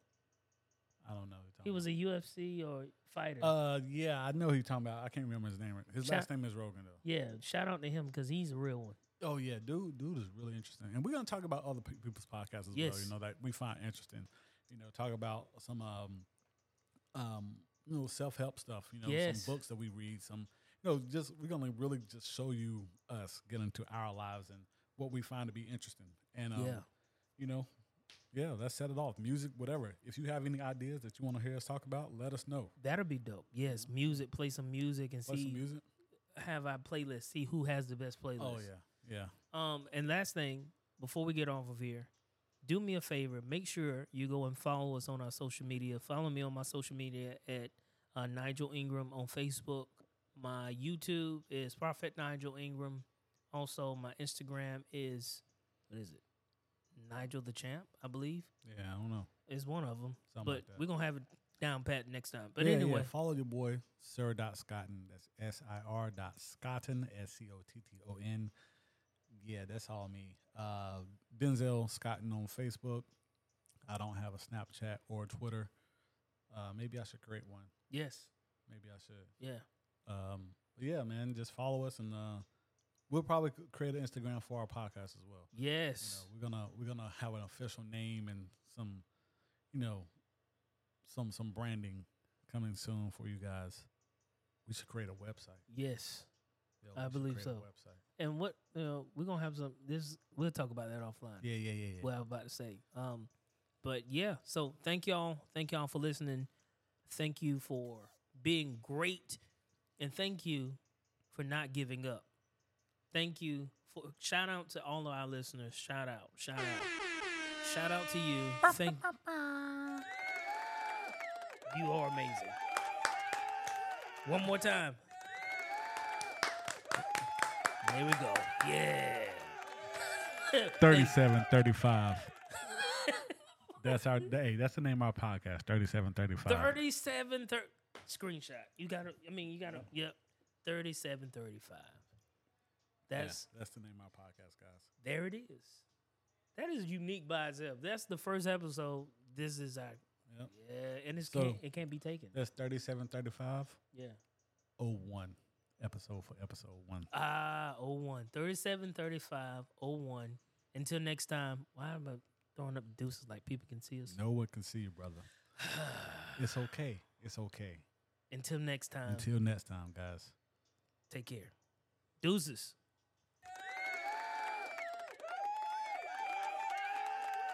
I don't know. He was a UFC or fighter. Uh, yeah, I know who you're talking about. I can't remember his name. His Shout- last name is Rogan though. yeah, shout out to him because he's a real one. Oh yeah, dude, dude is really interesting, and we're gonna talk about other people's podcasts as well. You know that we find interesting. You know, talk about some um, um, you know, self help stuff. You know, Yes. some books that we read. Some, you know, just we're gonna really just show you us get into our lives and what we find to be interesting. And um, yeah, you know, yeah, let's set it off. Music, whatever. If you have any ideas that you want to hear us talk about, let us know. that'll be dope. Yes, music. Play some music and Play see some music. have our playlist. See who has the best playlist. Oh yeah, yeah. Um, and last thing, before we get off of here, do me a favor. Make sure you go and follow us on our social media. Follow me on my social media at uh, Nigel Ingram on Facebook. My YouTube is Prophet Nigel Ingram. Also, my Instagram is what is it? Nigel the Champ, I believe, Yeah, I don't know. is one of them. Something but like we're gonna have it down pat next time. But yeah, anyway, yeah, follow your boy Sir Dot Scotton. That's S I R dot Scotton S C O T T O N. Yeah, that's all me. Uh, Denzel Scotton on Facebook. I don't have a Snapchat or Twitter, Uh, maybe I should create one. Yes. Maybe I should. Yeah. Um, yeah, man, just follow us, and uh, we'll probably create an Instagram for our podcast as well. You Yes. know, we're gonna we're gonna have an official name and some, you know, some some branding coming soon for you guys. We should create a website. Yes. Yeah, I believe so. Website. And what you know, we're gonna have some this we'll talk about that offline. Yeah, yeah, yeah, yeah. What I was about to say. Um but yeah, so thank y'all. Thank y'all for listening. Thank you for being great. And thank you for not giving up. Thank you for shout out to all of our listeners. Shout out. Shout out. Shout out to you. Thank you You are amazing. One more time. There we go. Yeah. 37, 35. that's our hey, that's the name of our podcast. 37, 35. 37 thir- screenshot. You got to I mean, you got to yep. 37 35. Yeah, That's that's the name of our podcast, guys. there it is. That is unique by itself. That's the first episode. This is our Yep. yeah, and it's So- can't, it can't be taken. That's 37, 35, Yeah. Oh one episode for episode one. Ah, 01. 37 35 01. Until next time. Why am I throwing up deuces like people can see us? No one can see you, brother. It's okay. It's okay. Until next time. Until next time, guys. take care. Deuces.